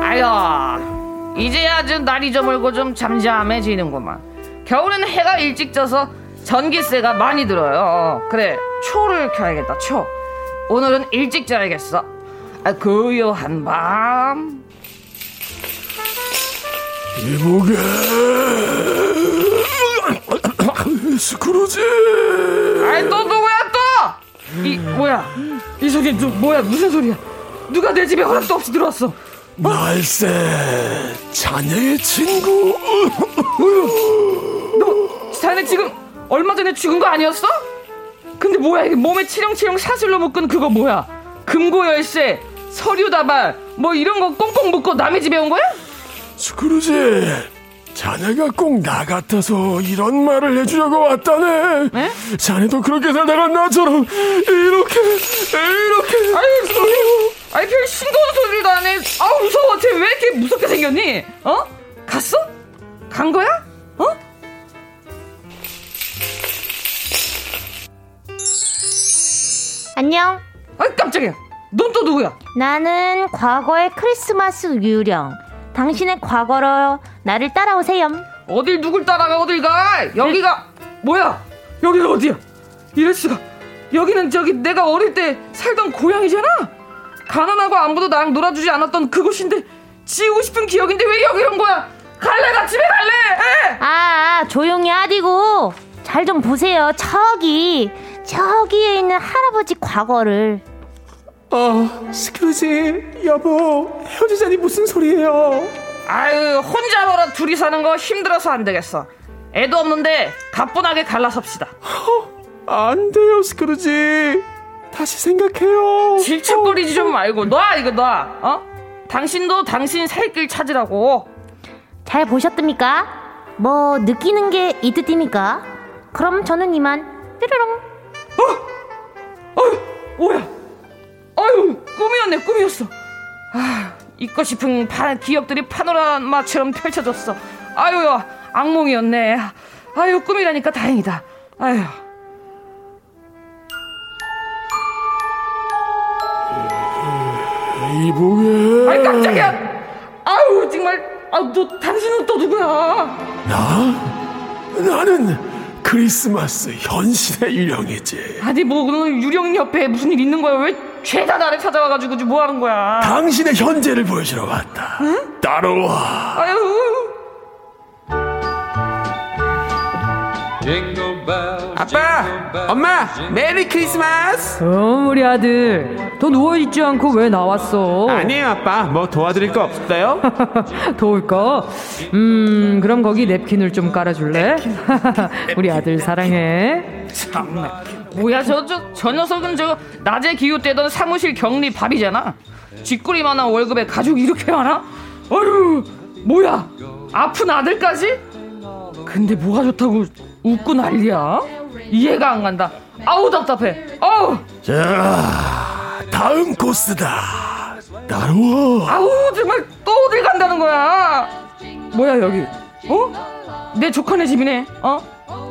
아유, 이제야 좀 날이 저물고 좀 잠잠해지는구만. 겨울에는 해가 일찍 져서 전기세가 많이 들어요. 그래, 초를 켜야겠다, 초. 오늘은 일찍 자야겠어. 아, 고요한 밤. 이보게 스크루지 아이, 또 누구야, 또? 이, 뭐야? 이 소리, 누, 뭐야, 무슨 소리야? 누가 내 집에 허락도 없이 들어왔어? 날쌔 자네의 친구 너, 자네 지금 얼마 전에 죽은 거 아니었어? 근데 뭐야, 이게 몸에 치렁치렁 사슬로 묶은 그거 뭐야? 금고 열쇠, 서류 다발, 뭐 이런 거 꽁꽁 묶고 남의 집에 온 거야? 스크루지 자네가 꼭 나 같아서 이런 말을 해주려고 왔다네 자네도 그렇게 살다가 나처럼 이렇게 이렇게 아유, 아니 별 싱거운 소리도 안 해. 아우 무서워. 쟤 왜 이렇게 무섭게 생겼니? 어? 갔어? 간 거야? 어? 안녕. 아 깜짝이야. 넌 또 누구야? 나는 과거의 크리스마스 유령. 당신의 과거로 나를 따라오세요. 어딜 누굴 따라가 어딜 가? 여기가 뭐야? 여기가 어디야? 이럴 수가. 여기는 저기 내가 어릴 때 살던 고향이잖아. 가난하고 아무도 나랑 놀아주지 않았던 그곳인데 지우고 싶은 기억인데 왜 여기 온 거야? 갈래 나 집에 갈래. 에! 아, 조용히 하디고 잘 좀 보세요. 저기 저기에 있는 할아버지 과거를. 어, 스크루지, 여보, 헤어지자니 무슨 소리예요? 아유 혼자 벌어 둘이 사는 거 힘들어서 안 되겠어. 애도 없는데 가뿐하게 갈라섭시다. 안 돼요, 스크루지. 다시 생각해요. 질척거리지 좀 말고 놔 이거 놔. 어? 당신도 당신 살 길 찾으라고. 잘 보셨습니까? 뭐 느끼는 게 있듯입니까? 그럼 저는 이만 뾰로롱. 뭐야? 아유 꿈이었네 꿈이었어. 아 잊고 싶은 파, 기억들이 파노라마처럼 펼쳐졌어. 아유 악몽이었네. 아유 꿈이라니까 다행이다. 아유. 이보게. 아이 깜짝이야. 아유 정말. 아너 당신은 또 누구야? 나? 나는 크리스마스 현실의 유령이지. 아니 뭐 오늘 유령 옆에 무슨 일 있는 거야? 왜 죄다 나를 찾아와가지고 지금 뭐 하는 거야? 당신의 현재를 보여주러 왔다. 따라와. 아유. 아빠, 엄마, 메리 크리스마스. 어, 우리 아들. 더 누워있지 않고 왜 나왔어? 아니에요, 아빠. 뭐 도와드릴 거 없어요? 도울 거? 음, 그럼 거기 냅킨을 좀 깔아줄래? 우리 아들 사랑해. 참나. 뭐야 저 저 저 녀석은 저 낮에 기웃대던 사무실 격리 밥이잖아. 쥐꼬리만한 월급에 가족 이렇게 많아? 아유 뭐야 아픈 아들까지? 근데 뭐가 좋다고 웃고 난리야? 이해가 안 간다. 아우 답답해. 아우 자, 다음 코스다. 따라와. 아우 정말 또 어딜 간다는 거야? 뭐야 여기? 어? 내 조카네 집이네. 어?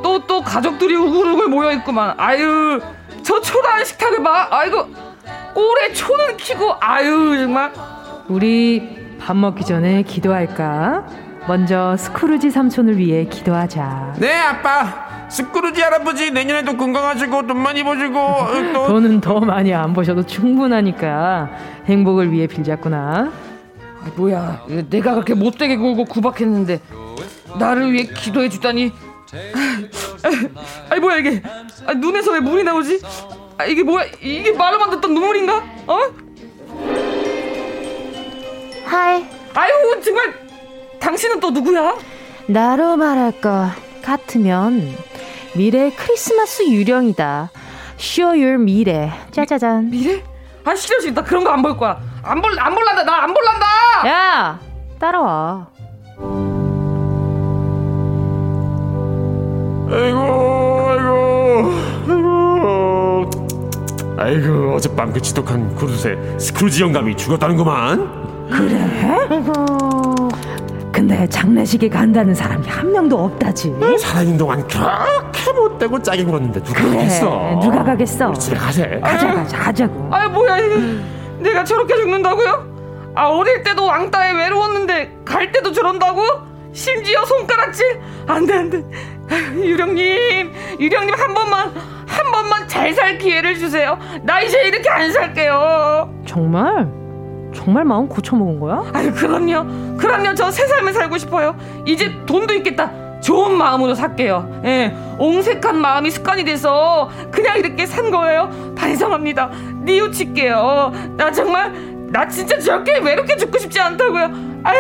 또또 가족들이 우글우글 모여 있구만. 아유 저 초라한 식탁을 봐. 아이고 꼴에 초는 키고 아유 정말. 우리 밥 먹기 전에 기도할까? 먼저 스크루지 삼촌을 위해 기도하자. 네, 아빠. 스크루지 할아버지 내년에도 건강하시고 돈 많이 버시고 어, 또. 돈은 더 많이 안 버셔도 충분하니까 행복을 위해 빌자꾸나. 아, 뭐야. 내가 그렇게 못되게 굴고 구박했는데 나를 위해 기도해 주다니. 아이 뭐야 이게. 아, 눈에서 왜 물이 나오지? 아, 이게 뭐야? 이게 말로만 듣던 눈물인가? 어? 하이. 아유 정말 당신은 또 누구야 나로 말할 것 같으면 미래 크리스마스 유령이다. Show your 미래. 짜자잔. 미래? 아 싫어 싫어 나 그런 거 안 볼 거야 안 볼 안 볼란다 나 안 볼란다 야 따라와. 아이고, 아이고, 아이고. 아이고, 어젯밤 그 지독한 구두쇠 스크루지 영감이 죽었다는구만. 아이고. 근데 장례식에 간다는 사람이 한 명도 없다지. 살아있는 동안 그렇게 못되고 짜게 굴었는데 누가 그래, 가겠어? 누가 가겠어? 우리 집에 가세. 가자 가자 가자고. 아유 뭐야 이게 내가 저렇게 죽는다고요? 아 어릴 때도 왕따에 외로웠는데 갈 때도 저런다고? 심지어 손가락질 안돼 안돼 유령님 유령님 한 번만 한 번만 잘 살 기회를 주세요 나 이제 이렇게 안 살게요 정말? 정말 마음 고쳐먹은 거야? 아유 그럼요. 그럼요. 저 새 삶을 살고 싶어요. 이제 돈도 있겠다. 좋은 마음으로 살게요. 예. 옹색한 마음이 습관이 돼서 그냥 이렇게 산 거예요. 반성합니다. 뉘우칠게요. 나 정말 나 진짜 저렇게 외롭게 죽고 싶지 않다고요. 아유.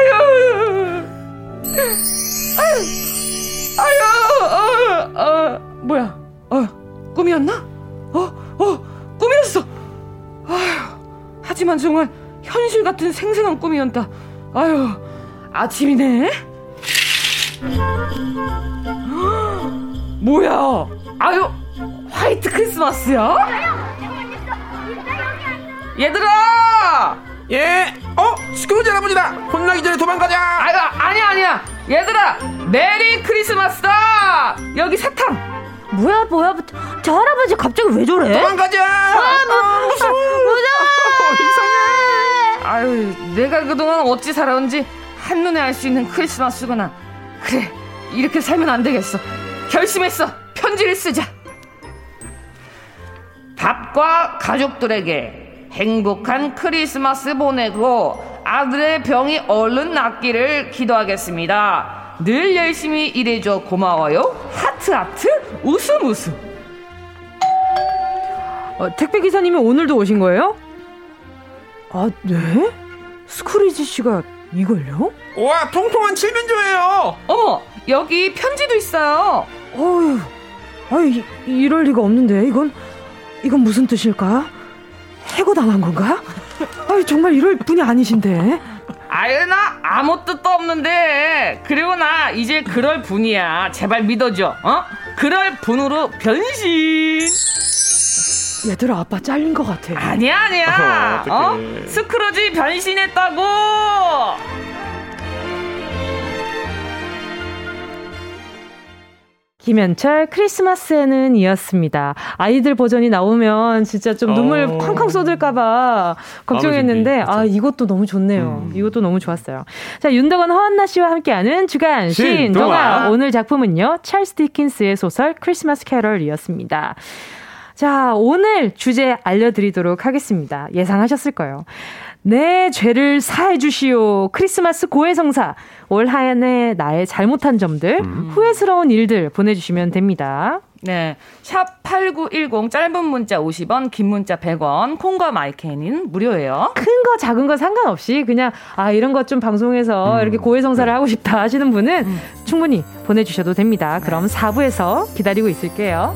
아유. 아유. 어, 어, 뭐야? 어 꿈이었나? 어어. 꿈이었어. 아휴. 하지만 정말 현실 같은 생생한 꿈이었다. 아유, 아침이네. 뭐야? 아유, 화이트 크리스마스야? 얘들아! 예. 어, 스크루지 할아버지다. 혼나기 전에 도망가자. 아야, 아니야, 아니야. 얘들아, 메리 크리스마스다. 여기 사탕. 뭐야 뭐야 저 할아버지 갑자기 왜 저래? 도망가자. 아, 뭐, 무서워 무서워. 아유, 내가 그동안 어찌 살아온지 한눈에 알 수 있는 크리스마스구나. 그래, 이렇게 살면 안 되겠어. 결심했어. 편지를 쓰자. 밥과 가족들에게 행복한 크리스마스 보내고 아들의 병이 얼른 낫기를 기도하겠습니다. 늘 열심히 일해줘 고마워요. 하트 하트 웃음 웃음. 어, 택배 기사님이 오늘도 오신 거예요? 아, 네? 스크리지 씨가 이걸요? 와 통통한 칠면조예요. 어머 여기 편지도 있어요. 어휴, 아이 이럴 리가 없는데 이건 이건 무슨 뜻일까? 해고 당한 건가? 아이 정말 이럴 분이 아니신데. 아유 나 아무 뜻도 없는데. 그리고 나 이제 그럴 분이야. 제발 믿어줘 어? 그럴 분으로 변신. 얘들아 아빠 잘린 것 같아. 아니야 아니야. 어, 어. 스크루지 변신했다고 김현철 크리스마스에는 이었습니다. 아이들 버전이 나오면 진짜 좀 눈물 어. 쾅쾅 쏟을까봐 걱정했는데, 아, 이것도 너무 좋네요. 이것도 너무 좋았어요. 자, 윤덕원 허한나 씨와 함께하는 주간. 신동아. 오늘 작품은요, 찰스 디킨스의 소설 크리스마스 캐럴이었습니다. 자, 오늘 주제 알려드리도록 하겠습니다. 예상하셨을 거예요. 내 죄를 사해 주시오. 크리스마스 고해성사. 올 한해 나의 잘못한 점들, 후회스러운 일들 보내주시면 됩니다. 네. 샵 8910 짧은 문자 50원, 긴 문자 100원, 콩과 마이케는 무료예요. 큰 거 작은 거 상관없이 그냥 아 이런 것 좀 방송에서 이렇게 고해성사를 하고 싶다 하시는 분은 충분히 보내 주셔도 됩니다. 그럼 4부에서 기다리고 있을게요.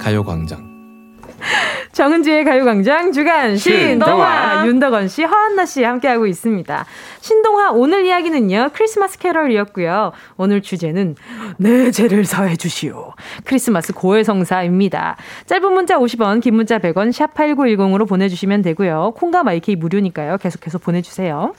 가요광장. 정은지의 가요광장 주간 신동화 신동화. 윤덕원 씨, 허한나 씨 함께하고 있습니다. 신동화 오늘 이야기는요 크리스마스 캐럴이었고요. 오늘 주제는 내 죄를 사해 주시오. 크리스마스 고해성사입니다. 짧은 문자 50원, 긴 문자 100원, 샵 #8910으로 보내주시면 되고요. 콩과 마이케이 무료니까요. 계속해서 보내주세요.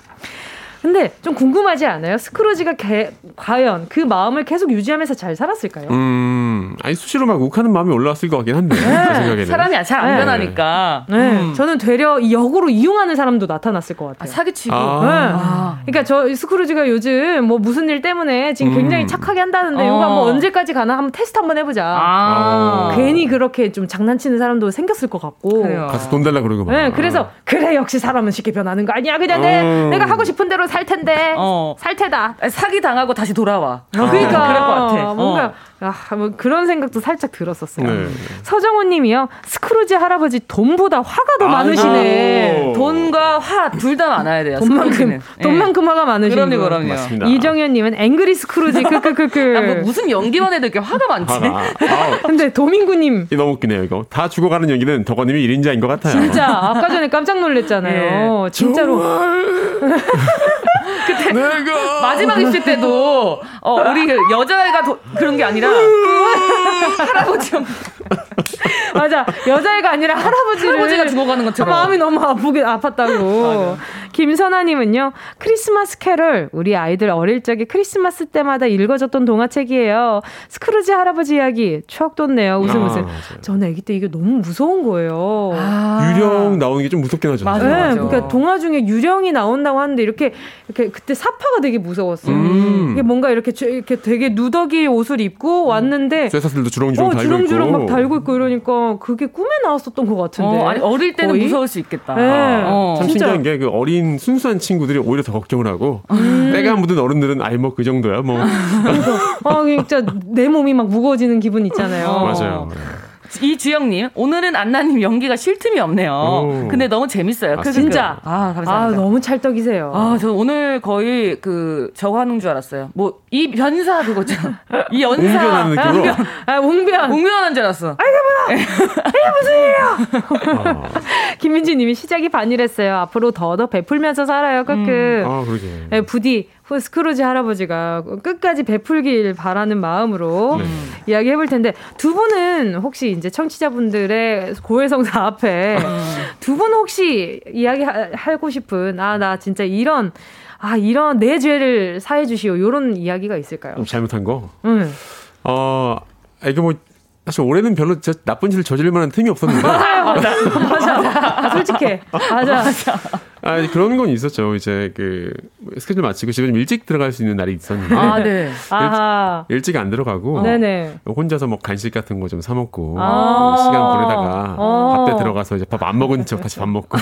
근데 좀 궁금하지 않아요? 스크루지가 개- 과연 그 마음을 계속 유지하면서 잘 살았을까요? 음, 아니 수시로 막 욱하는 마음이 올라왔을 것 같긴 한데 제 생각에는. 사람이 잘안 네. 변하니까. 네, 음. 저는 되려 이 역으로 이용하는 사람도 나타났을 것 같아요. 사기치고. 아. 네. 그러니까 저 스크루지가 요즘 뭐 무슨 일 때문에 지금 음. 굉장히 착하게 한다는데 어. 이거 한번 언제까지 가나 한번 테스트 한번 해보자. 아. 괜히 그렇게 좀 장난치는 사람도 생겼을 것 같고. 가서 돈 달라 그러고 막. 네, 그래서 그래 역시 사람은 쉽게 변하는 거 아니야. 그냥 내, 음. 내가 하고 싶은 대로 살 텐데 살 테다. 사기 당하고 다시 돌아와. 그러니까 그럴 것 같아. 뭔가 어. 아, 뭐 그런 생각도 살짝 들었었어요. 네. 서정훈님이요. 스크루지 할아버지 돈보다 화가 더. 많으시네. 돈과 화 둘 다 많아야 돼요. 돈만큼 스크루지는. 예. 돈만큼 화가 많으신 그럼요, 분. 그럼요. 맞습니다. 이정현 님은 앵그리 스크루지 크크크크. 야, 뭐 무슨 연기만 해도 이렇게 화가 많지. 화가. 아우. 근데 도민구님 이 너무 웃기네요 이거. 다 죽어가는 연기는 덕원 님이 1인자인 것 같아요. 진짜 아까 전에 깜짝 놀랐잖아요. 진짜로. 그때 마지막 입시 때도 어, 우리 그 여자애가 도- 그런 게 아니라 할아버지 형 맞아 여자애가 아니라 할아버지를 할아버지가 죽어가는 것처럼. 마음이 너무 아프게 아팠다고. 김선아님은요 크리스마스 캐럴 우리 아이들 어릴 적에 크리스마스 때마다 읽어줬던 동화책이에요. 스크루지 할아버지 이야기 추억 돋네요. 웃음 아, 웃음. 맞아요. 저는 아기 때 이게 너무 무서운 거예요. 유령 나오는 게 좀 무섭긴 하죠. 네, 그러니까 동화 중에 유령이 나온다고 하는데 이렇게 이렇게 그때 사파가 되게 무서웠어요. 음. 이게 뭔가 이렇게 주- 이렇게 되게 누더기 옷을 입고 왔는데 쇠사슬도 주렁주렁 어, 달고 주렁주렁 있고. 막달 고 있고 이러니까 그게 꿈에 나왔었던 것 같은데. 어, 아니 어릴 때는 거의? 무서울 수 있겠다. 네. 어. 참 진짜. 신기한 게 그 어린 순수한 친구들이 오히려 더 걱정을 하고 음. 때가 묻은 어른들은 아이 뭐 그 정도야 뭐 어, 진짜 내 몸이 막 무거워지는 기분 있잖아요. 맞아요. 이주영님, 오늘은 안나님 연기가 쉴 틈이 없네요. 오. 근데 너무 재밌어요. 아, 그, 진짜. 그, 아, 감사합니다. 아, 너무 찰떡이세요. 아, 저 오늘 거의 그 저거 하는 줄 알았어요. 뭐 이 변사 그거 있잖아. 이 연사. 웅변하는 아, 느낌으로? 웅변. 아, 웅변. 웅변한 줄 알았어. 아이고, 뭐야. 이게 무슨 일이야. 김민지 님이 시작이 반이랬어요. 앞으로 더더 베풀면서 살아요. 크크. 아 그러게. 네, 부디 스크루지 할아버지가 끝까지 베풀길 바라는 마음으로 네. 이야기 해 볼 텐데 두 분은 혹시 이제 청취자분들의 고해성사 앞에 두 분 혹시 이야기 하고 싶은 아 나 진짜 이런 아 이런 내 죄를 사해 주시오 이런 이야기가 있을까요? 좀 잘못한 거. 응. 어, 아, 이게 뭐, 사실 올해는 별로 저 나쁜 짓을 저지를 만한 틈이 없었는데. 맞아, 맞아. 맞아. 아, 솔직해. 맞아. 아, 그런 건 있었죠. 이제 그, 스케줄 마치고 집에 좀 일찍 들어갈 수 있는 날이 있었는데. 아, 네. 일, 찍안 들어가고. 네네. 혼자서 뭐 간식 같은 거 좀 사 먹고. 아. 시간 보내다가. 어. 밥때 들어가서 이제 밥 안 먹은 척 다시 밥 먹고.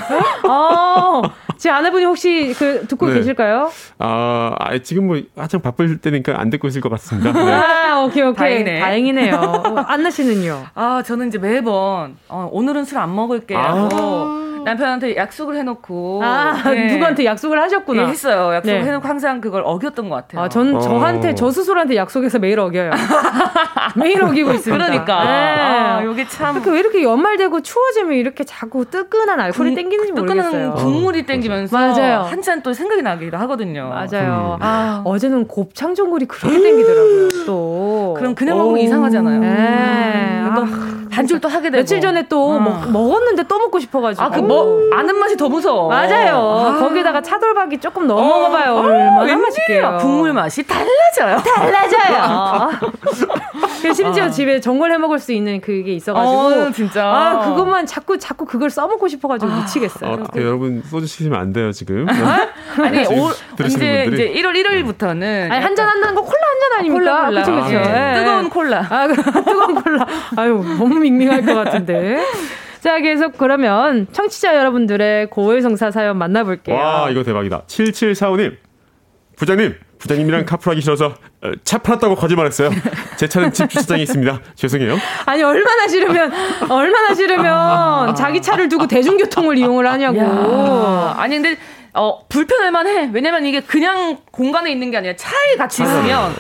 어, 제 아내분이 혹시 그 듣고 네. 계실까요? 아, 아, 지금 뭐 한창 바쁠 때니까 안 듣고 있을 것 같습니다. 네. 아, 오케이, 오케이. 다행이네. 다행이네요. 안나 씨는요? 아, 저는 이제 매번 어, 오늘은 술 안 먹을게 하고 남편한테 약속을 해놓고 아, 네. 누구한테 약속을 하셨구나. 예, 했어요. 약속을 네. 해놓고 항상 그걸 어겼던 것 같아요. 아, 전 저한테 저 스스로한테 약속해서 매일 어겨요. 매일 어기고 있습니다. 그러니까. 네. 아, 요게 참. 그러니까 왜 이렇게 연말 되고 추워지면 이렇게 자꾸 뜨끈한 알코올이 땡기는지 모르겠어요. 뜨끈한 국물이 땡기면서 맞아요. 한잔또 생각이 나기도 하거든요. 맞아요. 음. 아, 어제는 곱창 전골이 그렇게 땡기더라고요. 또. 그럼 그냥 먹으면 이상하잖아요. 네. 음, 또 반줄 또 하게 되고. 며칠 전에 또 먹, 먹었는데 또 먹고 싶어가지고. 아, 그 뭐, 아는 맛이 더 무서워. 맞아요. 아. 거기다가 차돌박이 조금 넣어 어. 먹어봐요. 어, 얼마나 웬일이야. 맛있게요. 국물 맛이 달라져요. 달라져요. 심지어 집에 전골 해 먹을 수 있는 그게 있어가지고. 어, 진짜. 아, 그것만 자꾸, 자꾸 그걸 써먹고 싶어가지고 미치겠어요. 어, 어떻게 여러분 소주 시키면 안 돼요, 지금. 아니, 지금 올, 들으시는 이제, 분들이. 이제 1월 1일부터는. 아니, 한잔 한다는 거 콜라 한 잔 아닙니까? 콜라, 콜라. 그쵸, 그쵸. 아, 예. 뜨거운 콜라. 아, 뜨거운 콜라. 아유, 너무 밍밍할 것 같은데. 자, 계속 그러면 청취자 여러분들의 고해성사 사연 만나볼게요. 와, 이거 대박이다. 7745님. 부장님, 부장님이랑 카풀하기 싫어서 어, 차 팔았다고 거짓말했어요. 제 차는 집 주차장에 있습니다. 죄송해요. 아니 얼마나 싫으면 얼마나 싫으면 자기 차를 두고 대중교통을 이용을 하냐고. 야, 아니 근데 어 불편할 만 해. 왜냐면 이게 그냥 공간에 있는 게 아니라 차에 같이 있으면.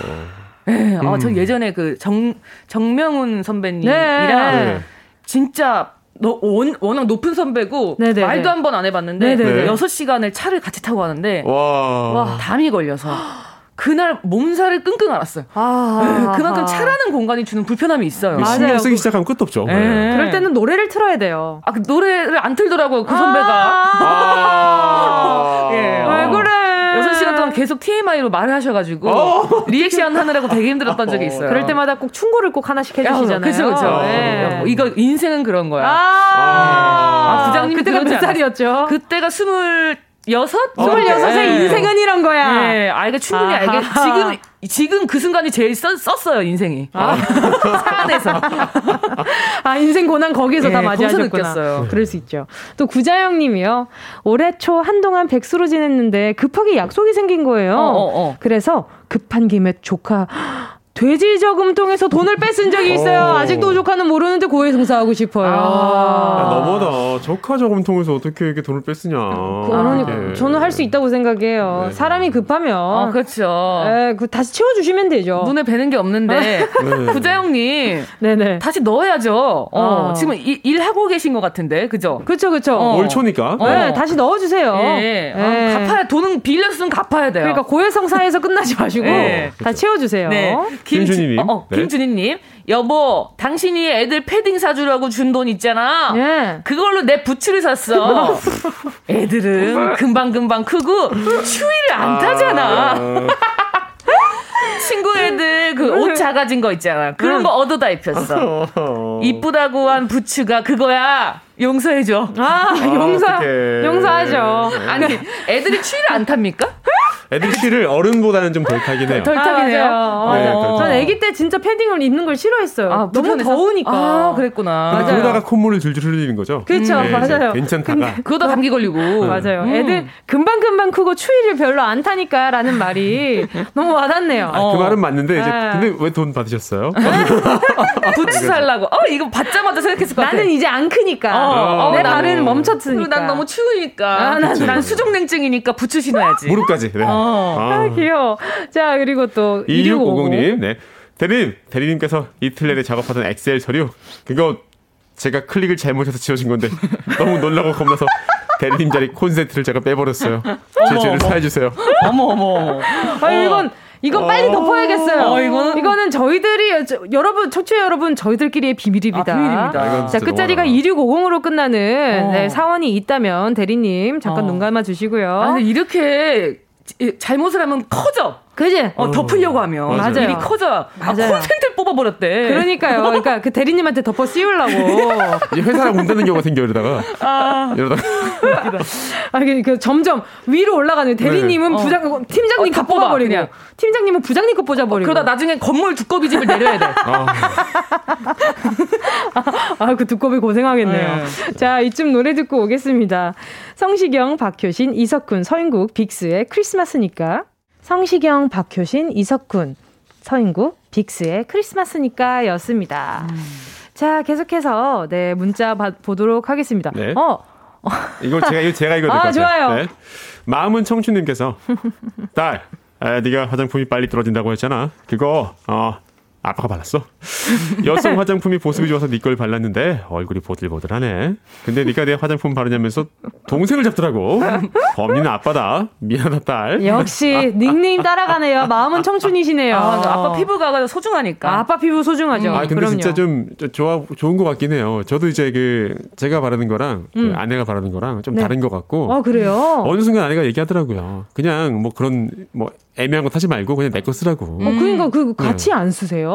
예, 어, 저 예전에 그 정 정명훈 선배님이랑 네. 진짜 너 원, 워낙 높은 선배고 네네네. 말도 한 번 안 해봤는데 네네네. 여섯 시간을 차를 같이 타고 가는데 와. 와, 담이 걸려서 그날 몸살을 끙끙 앓았어요. 아, 네, 그만큼 차라는 공간이 주는 불편함이 있어요. 신경 쓰기 시작하면 끝도 없죠. 네. 그럴 때는 노래를 틀어야 돼요. 아, 그 노래를 안 틀더라고요, 그 선배가. 아. 예. 왜 그래? 6시간 동안 계속 TMI로 말을 하셔가지고 리액션 하느라고 되게 힘들었던 적이 있어요. 그럴 때마다 꼭 충고를 꼭 하나씩 해주시잖아요. 그죠, 그죠. 네. 이거 인생은 그런 거야. 아, 아, 부장님이 그때가 그러지 몇 살이었죠? 그때가 스물 여섯? 스물여섯의 인생은 이런 거야. 네, 아, 이거 충분히 아하. 알게. 지금, 지금 그 순간이 제일 썼, 썼어요, 인생이. 차 안에서. 아, 인생 고난 거기서 예, 다 맞이하셨구나. 느꼈어요. 그럴 수 있죠. 또 구자영 님이요. 올해 초 한동안 백수로 지냈는데 급하게 약속이 생긴 거예요. 어, 어, 어. 그래서 급한 김에 조카 돼지 저금통에서 돈을 뺏은 적이 있어요. 어. 아직도 조카는 모르는데 고해성사하고 싶어요. 야, 아. 너무 하다. 조카 저금통에서 어떻게 이렇게 돈을 뺐으냐. 그러니까 이게. 저는 할 수 있다고 생각해요. 네. 사람이 급하면 어, 그렇죠. 에, 그 다시 채워 주시면 되죠. 눈에 뵈는 게 없는데. 네. 부자형님. 네네. 다시 넣어야죠. 어, 어. 지금 일, 일하고 계신 것 같은데. 그죠? 그쵸 그쵸. 어. 올 초니까. 네, 다시 넣어 주세요. 예. 예. 아, 갚아야, 돈은 빌렸으면 갚아야 돼요. 그러니까 고해성사에서 끝나지 마시고 네. 다 채워 주세요. 네. 김준희 님. 어, 어, 네. 김준희 님. 여보, 당신이 애들 패딩 사주라고 준 돈 있잖아. 예. 그걸로 내 부츠를 샀어. 애들은 금방금방 크고 추위를 안 타잖아. 친구 애들 그 옷 작아진 거 있잖아. 그런 거 얻어다 입혔어. 이쁘다고 한 부츠가 그거야. 용서해줘. 아, 용서, 어떡해. 용서하죠. 아니, 애들이 추위를 안 탑니까? 애들 키를 어른보다는 좀 덜 타긴 해요. 덜 타긴 해요. 맞아요. 네, 어, 그렇죠. 전 아기 때 진짜 패딩을 입는 걸 싫어했어요. 너무 불편해서? 더우니까. 아, 그랬구나. 근데 그러다가 콧물을 줄줄 흘리는 거죠. 그렇죠, 네, 맞아요. 괜찮다가. 그러다 감기 걸리고. 맞아요. 음. 애들 금방 금방 크고 추위를 별로 안 타니까라는 말이 너무 와닿네요. 아, 그 말은 맞는데 이제 아. 근데 왜 돈 받으셨어요? 부츠 살라고. 어, 이거 받자마자 생각했을 것 같아. 나는 이제 안 크니까. 어, 어, 내 난- 발은 멈췄으니까. 그리고 난 너무 추우니까. 아, 난- 난 수족냉증이니까 부츠 신어야지. 무릎까지. 네. 어. 아, 귀여워. 자, 그리고 또 2650님, 네. 대리님, 대리님께서 이틀 내내 작업하던 엑셀 서류, 그거 제가 클릭을 잘못해서 지워진 건데, 너무 놀라고 겁나서 대리님 자리 콘센트를 제가 빼버렸어요. 제 죄를. 사해주세요. 어머, 어머. 아, 이건 이건 빨리 어. 덮어야겠어요. 어, 이거는- 이거는 저희들이 저- 여러분 청취자 여러분 저희들끼리의 비밀입니다. 아, 비밀입니다. 아, 자 끝자리가 너무하다. 2650으로 끝나는 어. 네, 사원이 있다면 대리님 잠깐 어. 눈 감아 주시고요. 아, 이렇게 이- 잘못을 하면 커져. 그지? 어, 덮으려고 하면 맞아요. 일이 커져. 아, 맞아요. 콘센트를 뽑아버렸대. 그러니까요. 그러니까 그 대리님한테 덮어 씌우려고. 이제 회사랑 문 닫는 경우가 생겨, 이러다가. 아, 이러다가. 아, 그, 그 점점 위로 올라가는 대리님은 네. 부장 팀장님 어, 다거 뽑아, 뽑아버리고 그냥. 팀장님은 부장님 거 뽑아버리고. 그러다 나중에 건물 두꺼비 집을 내려야 돼. 아, 그 두꺼비 고생하겠네요. 자, 이쯤 노래 듣고 오겠습니다. 성시경, 박효신, 이석훈, 서인국, 빅스의 크리스마스니까. 성시경, 박효신, 이석훈, 서인국, 빅스의 크리스마스니까 였습니다. 자, 계속해서, 네, 문자 받- 보도록 하겠습니다. 네. 어, 이거 제가, 이거 제가 것 아. 좋아요. 마음은 청춘님께서, 딸, 아, 네가 화장품이 빨리 떨어진다고 했잖아. 그거, 어, 아빠가 발랐어. 여성 화장품이 보습이 좋아서 네걸 발랐는데 얼굴이 보들보들하네. 근데 네가 내 화장품 바르냐면서 동생을 잡더라고. 범인은 아빠다. 미안하다 딸. 역시 닉네임 따라가네요. 마음은 청춘이시네요. 아. 아빠 피부가 소중하니까. 아, 아빠 피부 소중하죠. 아 근데 그럼요. 진짜 좀 저- 좋아 좋은 것 같긴 해요. 저도 이제 그 제가 바르는 거랑 그 음. 아내가 바르는 거랑 좀 네. 다른 것 같고. 아, 그래요? 어느 순간 아내가 얘기하더라고요. 그냥 뭐 그런 뭐 애매한 거 타지 말고 그냥 내 거 쓰라고. 어, 그러니까 그 같이 안 쓰세요?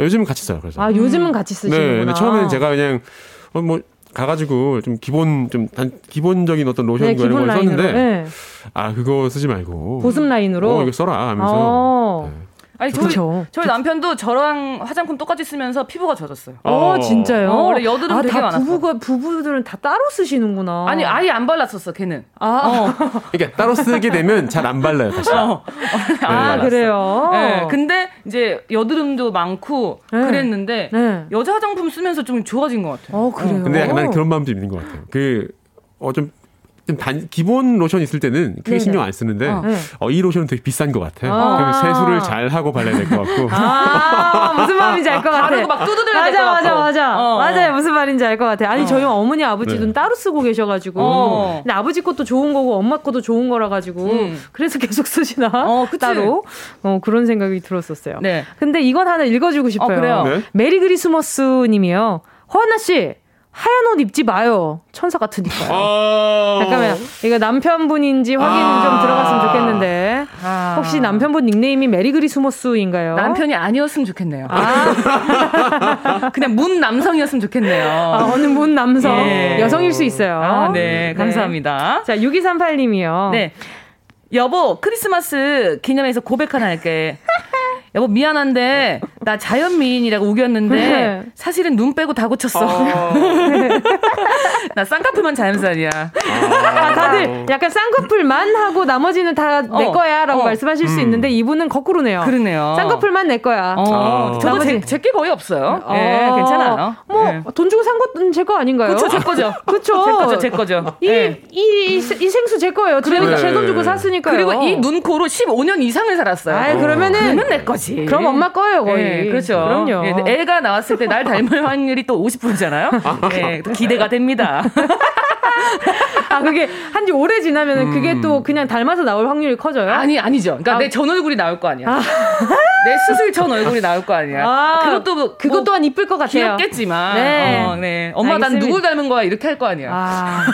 요즘은 같이 써요. 그래서. 아, 요즘은 같이 쓰시는구나. 네, 처음에는 제가 그냥 어, 뭐 가가지고 좀 기본 좀 단, 기본적인 어떤 로션 네, 이런 걸 라인으로. 썼는데 네. 아 그거 쓰지 말고 보습 라인으로? 어 이거 써라 하면서 어. 아니 저희, 그쵸. 저희 남편도 저랑 화장품 똑같이 쓰면서 피부가 젖었어요. 어, 진짜요? 어, 원래 여드름 아, 되게 다 많았어. 부부가, 부부들은 다 따로 쓰시는구나. 아니 아예 안 발랐었어 걔는. 아, 그러니까 따로 쓰게 되면 잘 안 발라요 다시. 어. 아, 네. 그래요? 네, 근데 이제 여드름도 많고 네. 그랬는데 네. 여자 화장품 쓰면서 좀 좋아진 것 같아요. 어, 그래요? 근데 약간 그런 마음도 있는 것 같아요. 그, 어, 좀, 좀 단, 기본 로션 있을 때는 크게 네네. 신경 안 쓰는데, 어. 네. 어, 이 로션은 되게 비싼 것 같아. 아. 세수를 잘 하고 발라야 될 것 같고. 아, 무슨 마음인지 알 것 같아. 바르고 막 두드려야 맞아, 될것 맞아, 같고. 맞아. 어. 맞아요. 무슨 말인지 알 것 같아. 아니, 어. 저희 어머니, 아버지도 네. 따로 쓰고 계셔가지고. 어. 근데 아버지 것도 좋은 거고, 엄마 것도 좋은 거라 가지고. 음. 그래서 계속 쓰시나? 어, 그치. 따로. 어, 그런 생각이 들었었어요. 네. 근데 이건 하나 읽어주고 싶어요. 어, 그래요? 네? 메리 크리스머스 님이요. 허안나씨, 하얀 옷 입지 마요. 천사 같으니까요. 어... 잠깐만요. 이거 남편분인지 확인 아. 좀 들어갔으면 좋겠는데. 아. 혹시 남편분 닉네임이 메리 크리스머스인가요? 남편이 아니었으면 좋겠네요. 아, 그냥 뭇 남성이었으면 좋겠네요. 아, 어느 분 남성. 예. 여성일 수 있어요. 아, 네, 감사합니다. 자, 6238님이요. 네. 여보, 크리스마스 기념해서 고백 하나 할게. 여보, 미안한데, 나 자연 미인이라고 우겼는데, 네. 사실은 눈 빼고 다 고쳤어. 나 쌍꺼풀만 자연산이야. 아, 다들 약간 쌍꺼풀만 하고 나머지는 다내 어, 거야 라고 어. 말씀하실 수 음. 있는데 이분은 거꾸로네요. 그러네요. 쌍꺼풀만 내 거야. 어, 아. 저도 나머지- 제, 제게 거의 없어요. 어. 예, 괜찮아요. 뭐, 예. 돈 주고 산 것은 제 거 아닌가요? 그쵸, 제 거죠. 그쵸. 제 거죠, 제 거죠. 이, 예. 이, 이, 이 생수 제 거예요. 그러니까. 제돈 주고 샀으니까요. 그리고 이 눈, 코로 15년 이상을 살았어요. 아이, 그러면은. 그러면 내 거 지. 그럼 엄마 거예요, 거의. 예, 그렇죠. 그럼요. 예, 애가 나왔을 때 날 닮을 확률이 또 50%잖아요. 예, 또 기대가 됩니다. 아, 그게 한 지 오래 지나면 은 그게 음. 또 그냥 닮아서 나올 확률이 커져요? 아니, 아니죠. 그러니까 아. 내전 얼굴이 나올 거 아니야. 내 수술 전 얼굴이 나올 거 아니야. 아, 그것도 뭐, 그것 뭐 또한 이쁠 것 같아요. 귀엽겠지만. 네. 어, 네. 엄마 난 알겠습니다. 누굴 닮은 거야? 이렇게 할 거 아니야. 아,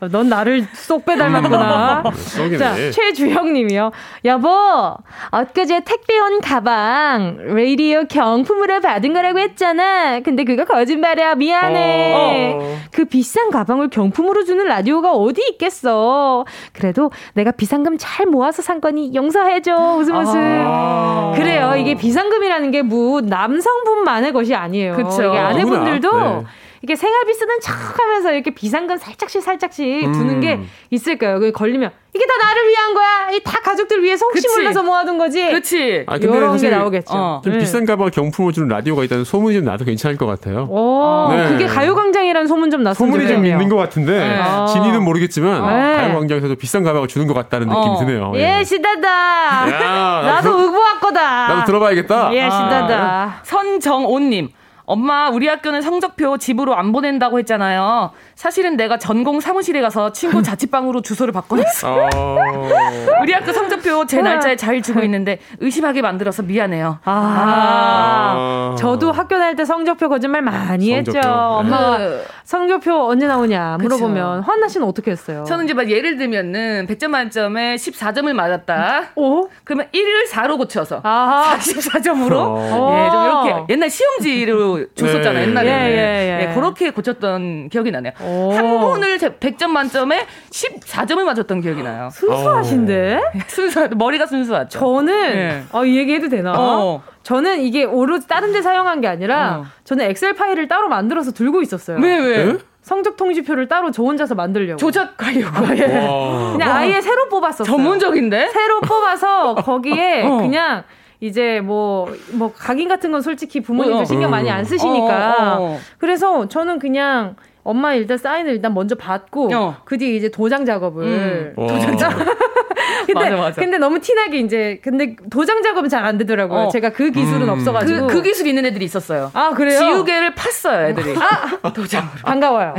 넌 나를 쏙 빼 닮았구나. 쏙이네. 자, 최주영님이요. 여보, 엊그제 택배 온 가방 라디오 경품으로 받은 거라고 했잖아. 근데 그거 거짓말이야. 미안해. 어. 그 비싼 가방을 경품으로 주는 라디오가 어디 있겠어. 그래도 내가 비상금 잘 모아서 산 거니 용서해줘. 웃음 웃음. 아. 그래요. 이게 비상금이라는 게 뭐 남성분만의 것이 아니에요. 그쵸. 이게 아내분들도. 네. 이게 생활비 쓰는 척하면서 이렇게 비상금 살짝씩 살짝씩 음. 두는 게 있을 거예요. 그게 걸리면 이게 다 나를 위한 거야. 이 다 가족들 위해서 혹시 그치. 몰라서 모아둔 거지. 그렇지. 아, 이런 게 나오겠죠. 어. 좀 네. 비싼 가방 경품을 주는 라디오가 있다는 소문이 좀 나도 괜찮을 것 같아요. 오, 네. 그게 가요광장이라는 소문 좀 났으면 소문이 좀. 있는 것 같은데 네. 진이는 모르겠지만 네. 가요광장에서도 비싼 가방을 주는 것 같다는 느낌이 어. 드네요. 예, 시다다. 야, 나도 나도 의고할 거다. 나도 들어봐야겠다. 예, 아. 시다다. 선정오님. 엄마, 우리 학교는 성적표 집으로 안 보낸다고 했잖아요. 사실은 내가 전공 사무실에 가서 친구 자취방으로 주소를 바꿔놨어. 어... 우리 학교 성적표 제 날짜에 잘 주고 있는데 의심하게 만들어서 미안해요. 아, 저도 학교 다닐 때 성적표 거짓말 많이 성적표. 했죠. 네. 엄마가 그- 성적표 언제 나오냐 물어보면 그쵸. 환나 씨는 어떻게 했어요? 저는 이제 막 예를 들면은 100점 만점에 14점을 맞았다. 오? 그러면 1을 4로 고쳐서 아하. 44점으로 어. 예, 좀 이렇게 옛날 시험지로 줬었잖아요. 네. 옛날에. 예, 예, 예. 그렇게 고쳤던 기억이 나네요. 오. 한 번을 100점 만점에 14점을 맞았던 기억이 나요. 순수하신데? 순수 머리가 순수하죠. 저는 예. 아, 이 얘기 해도 되나? 어. 저는 이게 오로지 다른 데 사용한 게 아니라 어. 저는 엑셀 파일을 따로 만들어서 들고 있었어요. 왜 왜? 네? 성적 통지표를 따로 저 혼자서 만들려고. 조작하려고. 예. 와. 그냥 아예 새로 뽑았었어요. 전문적인데? 새로 뽑아서 거기에 어. 그냥 이제 뭐, 뭐, 각인 같은 건 솔직히 부모님들 어. 신경 많이 안 쓰시니까. 어, 어, 어. 그래서 저는 그냥 엄마 일단 사인을 일단 먼저 받고 어. 그 뒤에 이제 도장 작업을. 와. 근데, 맞아, 맞아. 근데 너무 티나게 이제 근데 도장 작업은 잘 안 되더라고요. 어. 제가 그 기술은 음. 없어가지고. 그, 그 기술 있는 애들이 있었어요. 아 그래요? 지우개를 팠어요, 애들이. 도장으로. 반가워요.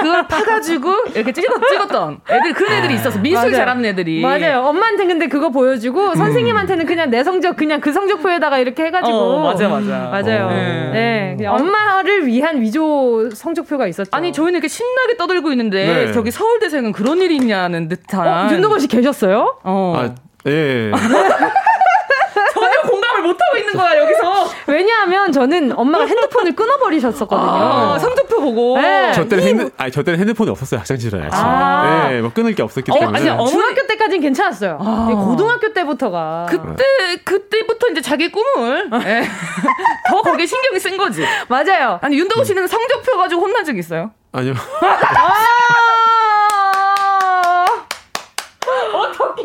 그걸 파가지고 이렇게 찍었, 찍었던 애들, 그런 애들이 있었어. 미술 맞아요. 잘하는 애들이. 맞아요. 엄마한테 근데 그거 음. 보여주고 선생님한테는 그냥 내 성적 그냥 그 성적표에다가 이렇게 해가지고 어, 맞아, 맞아. 맞아요. 어. 네, 그냥 엄마를 위한 위조 성적표가 있었죠. 아니, 저희는 이렇게 신나게 떠들고 있는데, 네. 저기 서울대생은 그런 일이 있냐는 듯한. 어, 윤덕원 씨 계셨어요? 어. 아, 예. 전혀 공감을 못하고 있는 거야, 여기서. 왜냐하면 저는 엄마가 핸드폰을 끊어버리셨었거든요. 아, 성적표 보고. 네. 저 때는 핸드, 아니 저 때는 핸드폰이 없었어요 학창 시절에. 아. 네, 뭐 끊을 게 없었기 어, 때문에. 아니, 어, 중학교 때까지는 괜찮았어요. 이 고등학교 때부터가 그때, 그때부터 이제 자기 꿈을. 예. 더 거기에 신경이 쓴 거지. 맞아요. 아니, 윤동훈 씨는 성적표 가지고 혼난 적 있어요? 아니요. 아!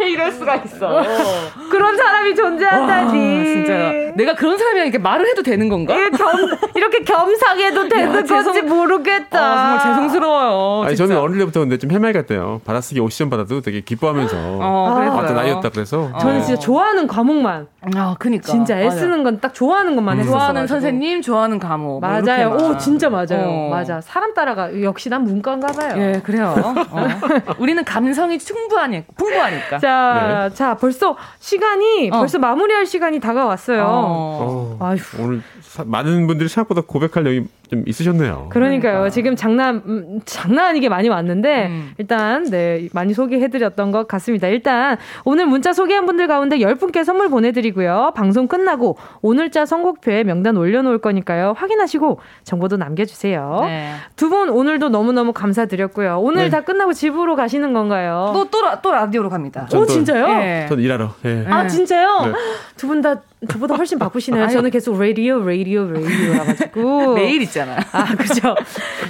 어떻게 이럴 수가 있어. 그런 사람이 존재한다니. 와, 진짜. 내가 그런 사람이랑 이렇게 말을 해도 되는 건가? 이게 겸, 이렇게 겸상해도 되는 건지 죄송- 모르겠다. 아, 정말 죄송스러워요. 아니 진짜. 저는 어릴 때부터 근데 좀 해맑았대요. 받아쓰기 오시전 받아도 되게 기뻐하면서 어. 왔던 아이였다 그래서. 저는 진짜 좋아하는 과목만 아, 그니까. 진짜. 애쓰는 건 딱 좋아하는 것만 했었어. 좋아하는 선생님, 좋아하는 과목. 뭐 맞아요. 이렇게만. 오, 진짜 맞아요. 어. 맞아. 사람 따라가. 역시 난 문과인가 봐요. 예, 그래요. 어. 우리는 감성이 충분하니, 풍부하니까. 자, 자, 벌써 시간이 어. 벌써 마무리할 시간이 다가왔어요. 어. 어, 아휴. 오늘 사- 많은 분들이 생각보다 고백할 내용이 좀 있으셨네요. 그러니까요. 지금 장난 음, 장난 아니게 많이 왔는데 음. 일단 네 많이 소개해드렸던 것 같습니다. 일단 오늘 문자 소개한 분들 가운데 10분께 선물 보내드리고요. 방송 끝나고 오늘자 선곡표에 명단 올려놓을 거니까요. 확인하시고 정보도 남겨주세요. 네. 두분 오늘도 너무너무 감사드렸고요. 오늘 네. 다 끝나고 집으로 가시는 건가요? 또, 또, 라- 또 라디오로 갑니다. 전오 또- 진짜요? 예. 전 일하러. 예. 아 진짜요? 네. 두분 다 저보다 훨씬 바쁘시네요. 저는 계속 라디오 라디오 라디오라 가지고 매일 있잖아. 아, 그죠.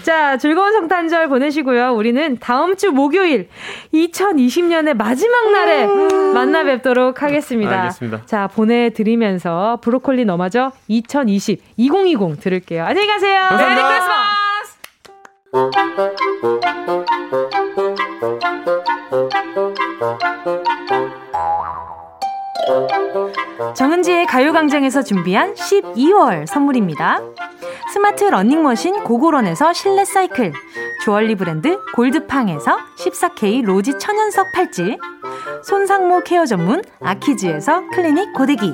자, 즐거운 성탄절 보내시고요. 우리는 다음 주 목요일 2020년의 마지막 날에 만나 뵙도록 하겠습니다. 알겠습니다. 자, 보내드리면서 브로콜리 너마저 2020, 2020 들을게요. 안녕히 가세요. 감사합니다. 메리 크리스마스! 정은지의 가요광장에서 준비한 12월 선물입니다. 스마트 러닝머신 고고런에서 실내 사이클, 주얼리 브랜드 골드팡에서 14K 로지 천연석 팔찌, 손상모 케어 전문 아키즈에서 클리닉 고데기,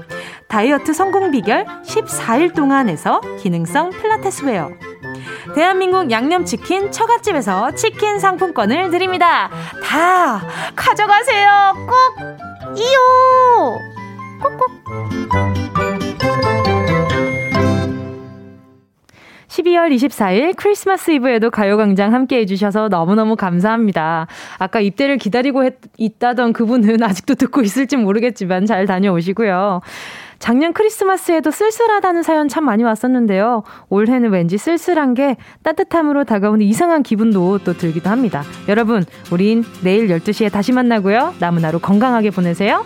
다이어트 성공 비결 14일 동안에서 기능성 필라테스 웨어. 대한민국 양념치킨 처갓집에서 치킨 상품권을 드립니다. 다 가져가세요. 꼭 이요. 꾹꾹 12월 24일 크리스마스 이브에도 가요광장 함께 해주셔서 너무너무 감사합니다. 아까 입대를 기다리고 했, 있다던 그분은 아직도 듣고 있을지 모르겠지만 잘 다녀오시고요. 작년 크리스마스에도 쓸쓸하다는 사연 참 많이 왔었는데요. 올해는 왠지 쓸쓸한 게 따뜻함으로 다가오는 이상한 기분도 또 들기도 합니다. 여러분, 우린 내일 12시에 다시 만나고요. 남은 하루 건강하게 보내세요.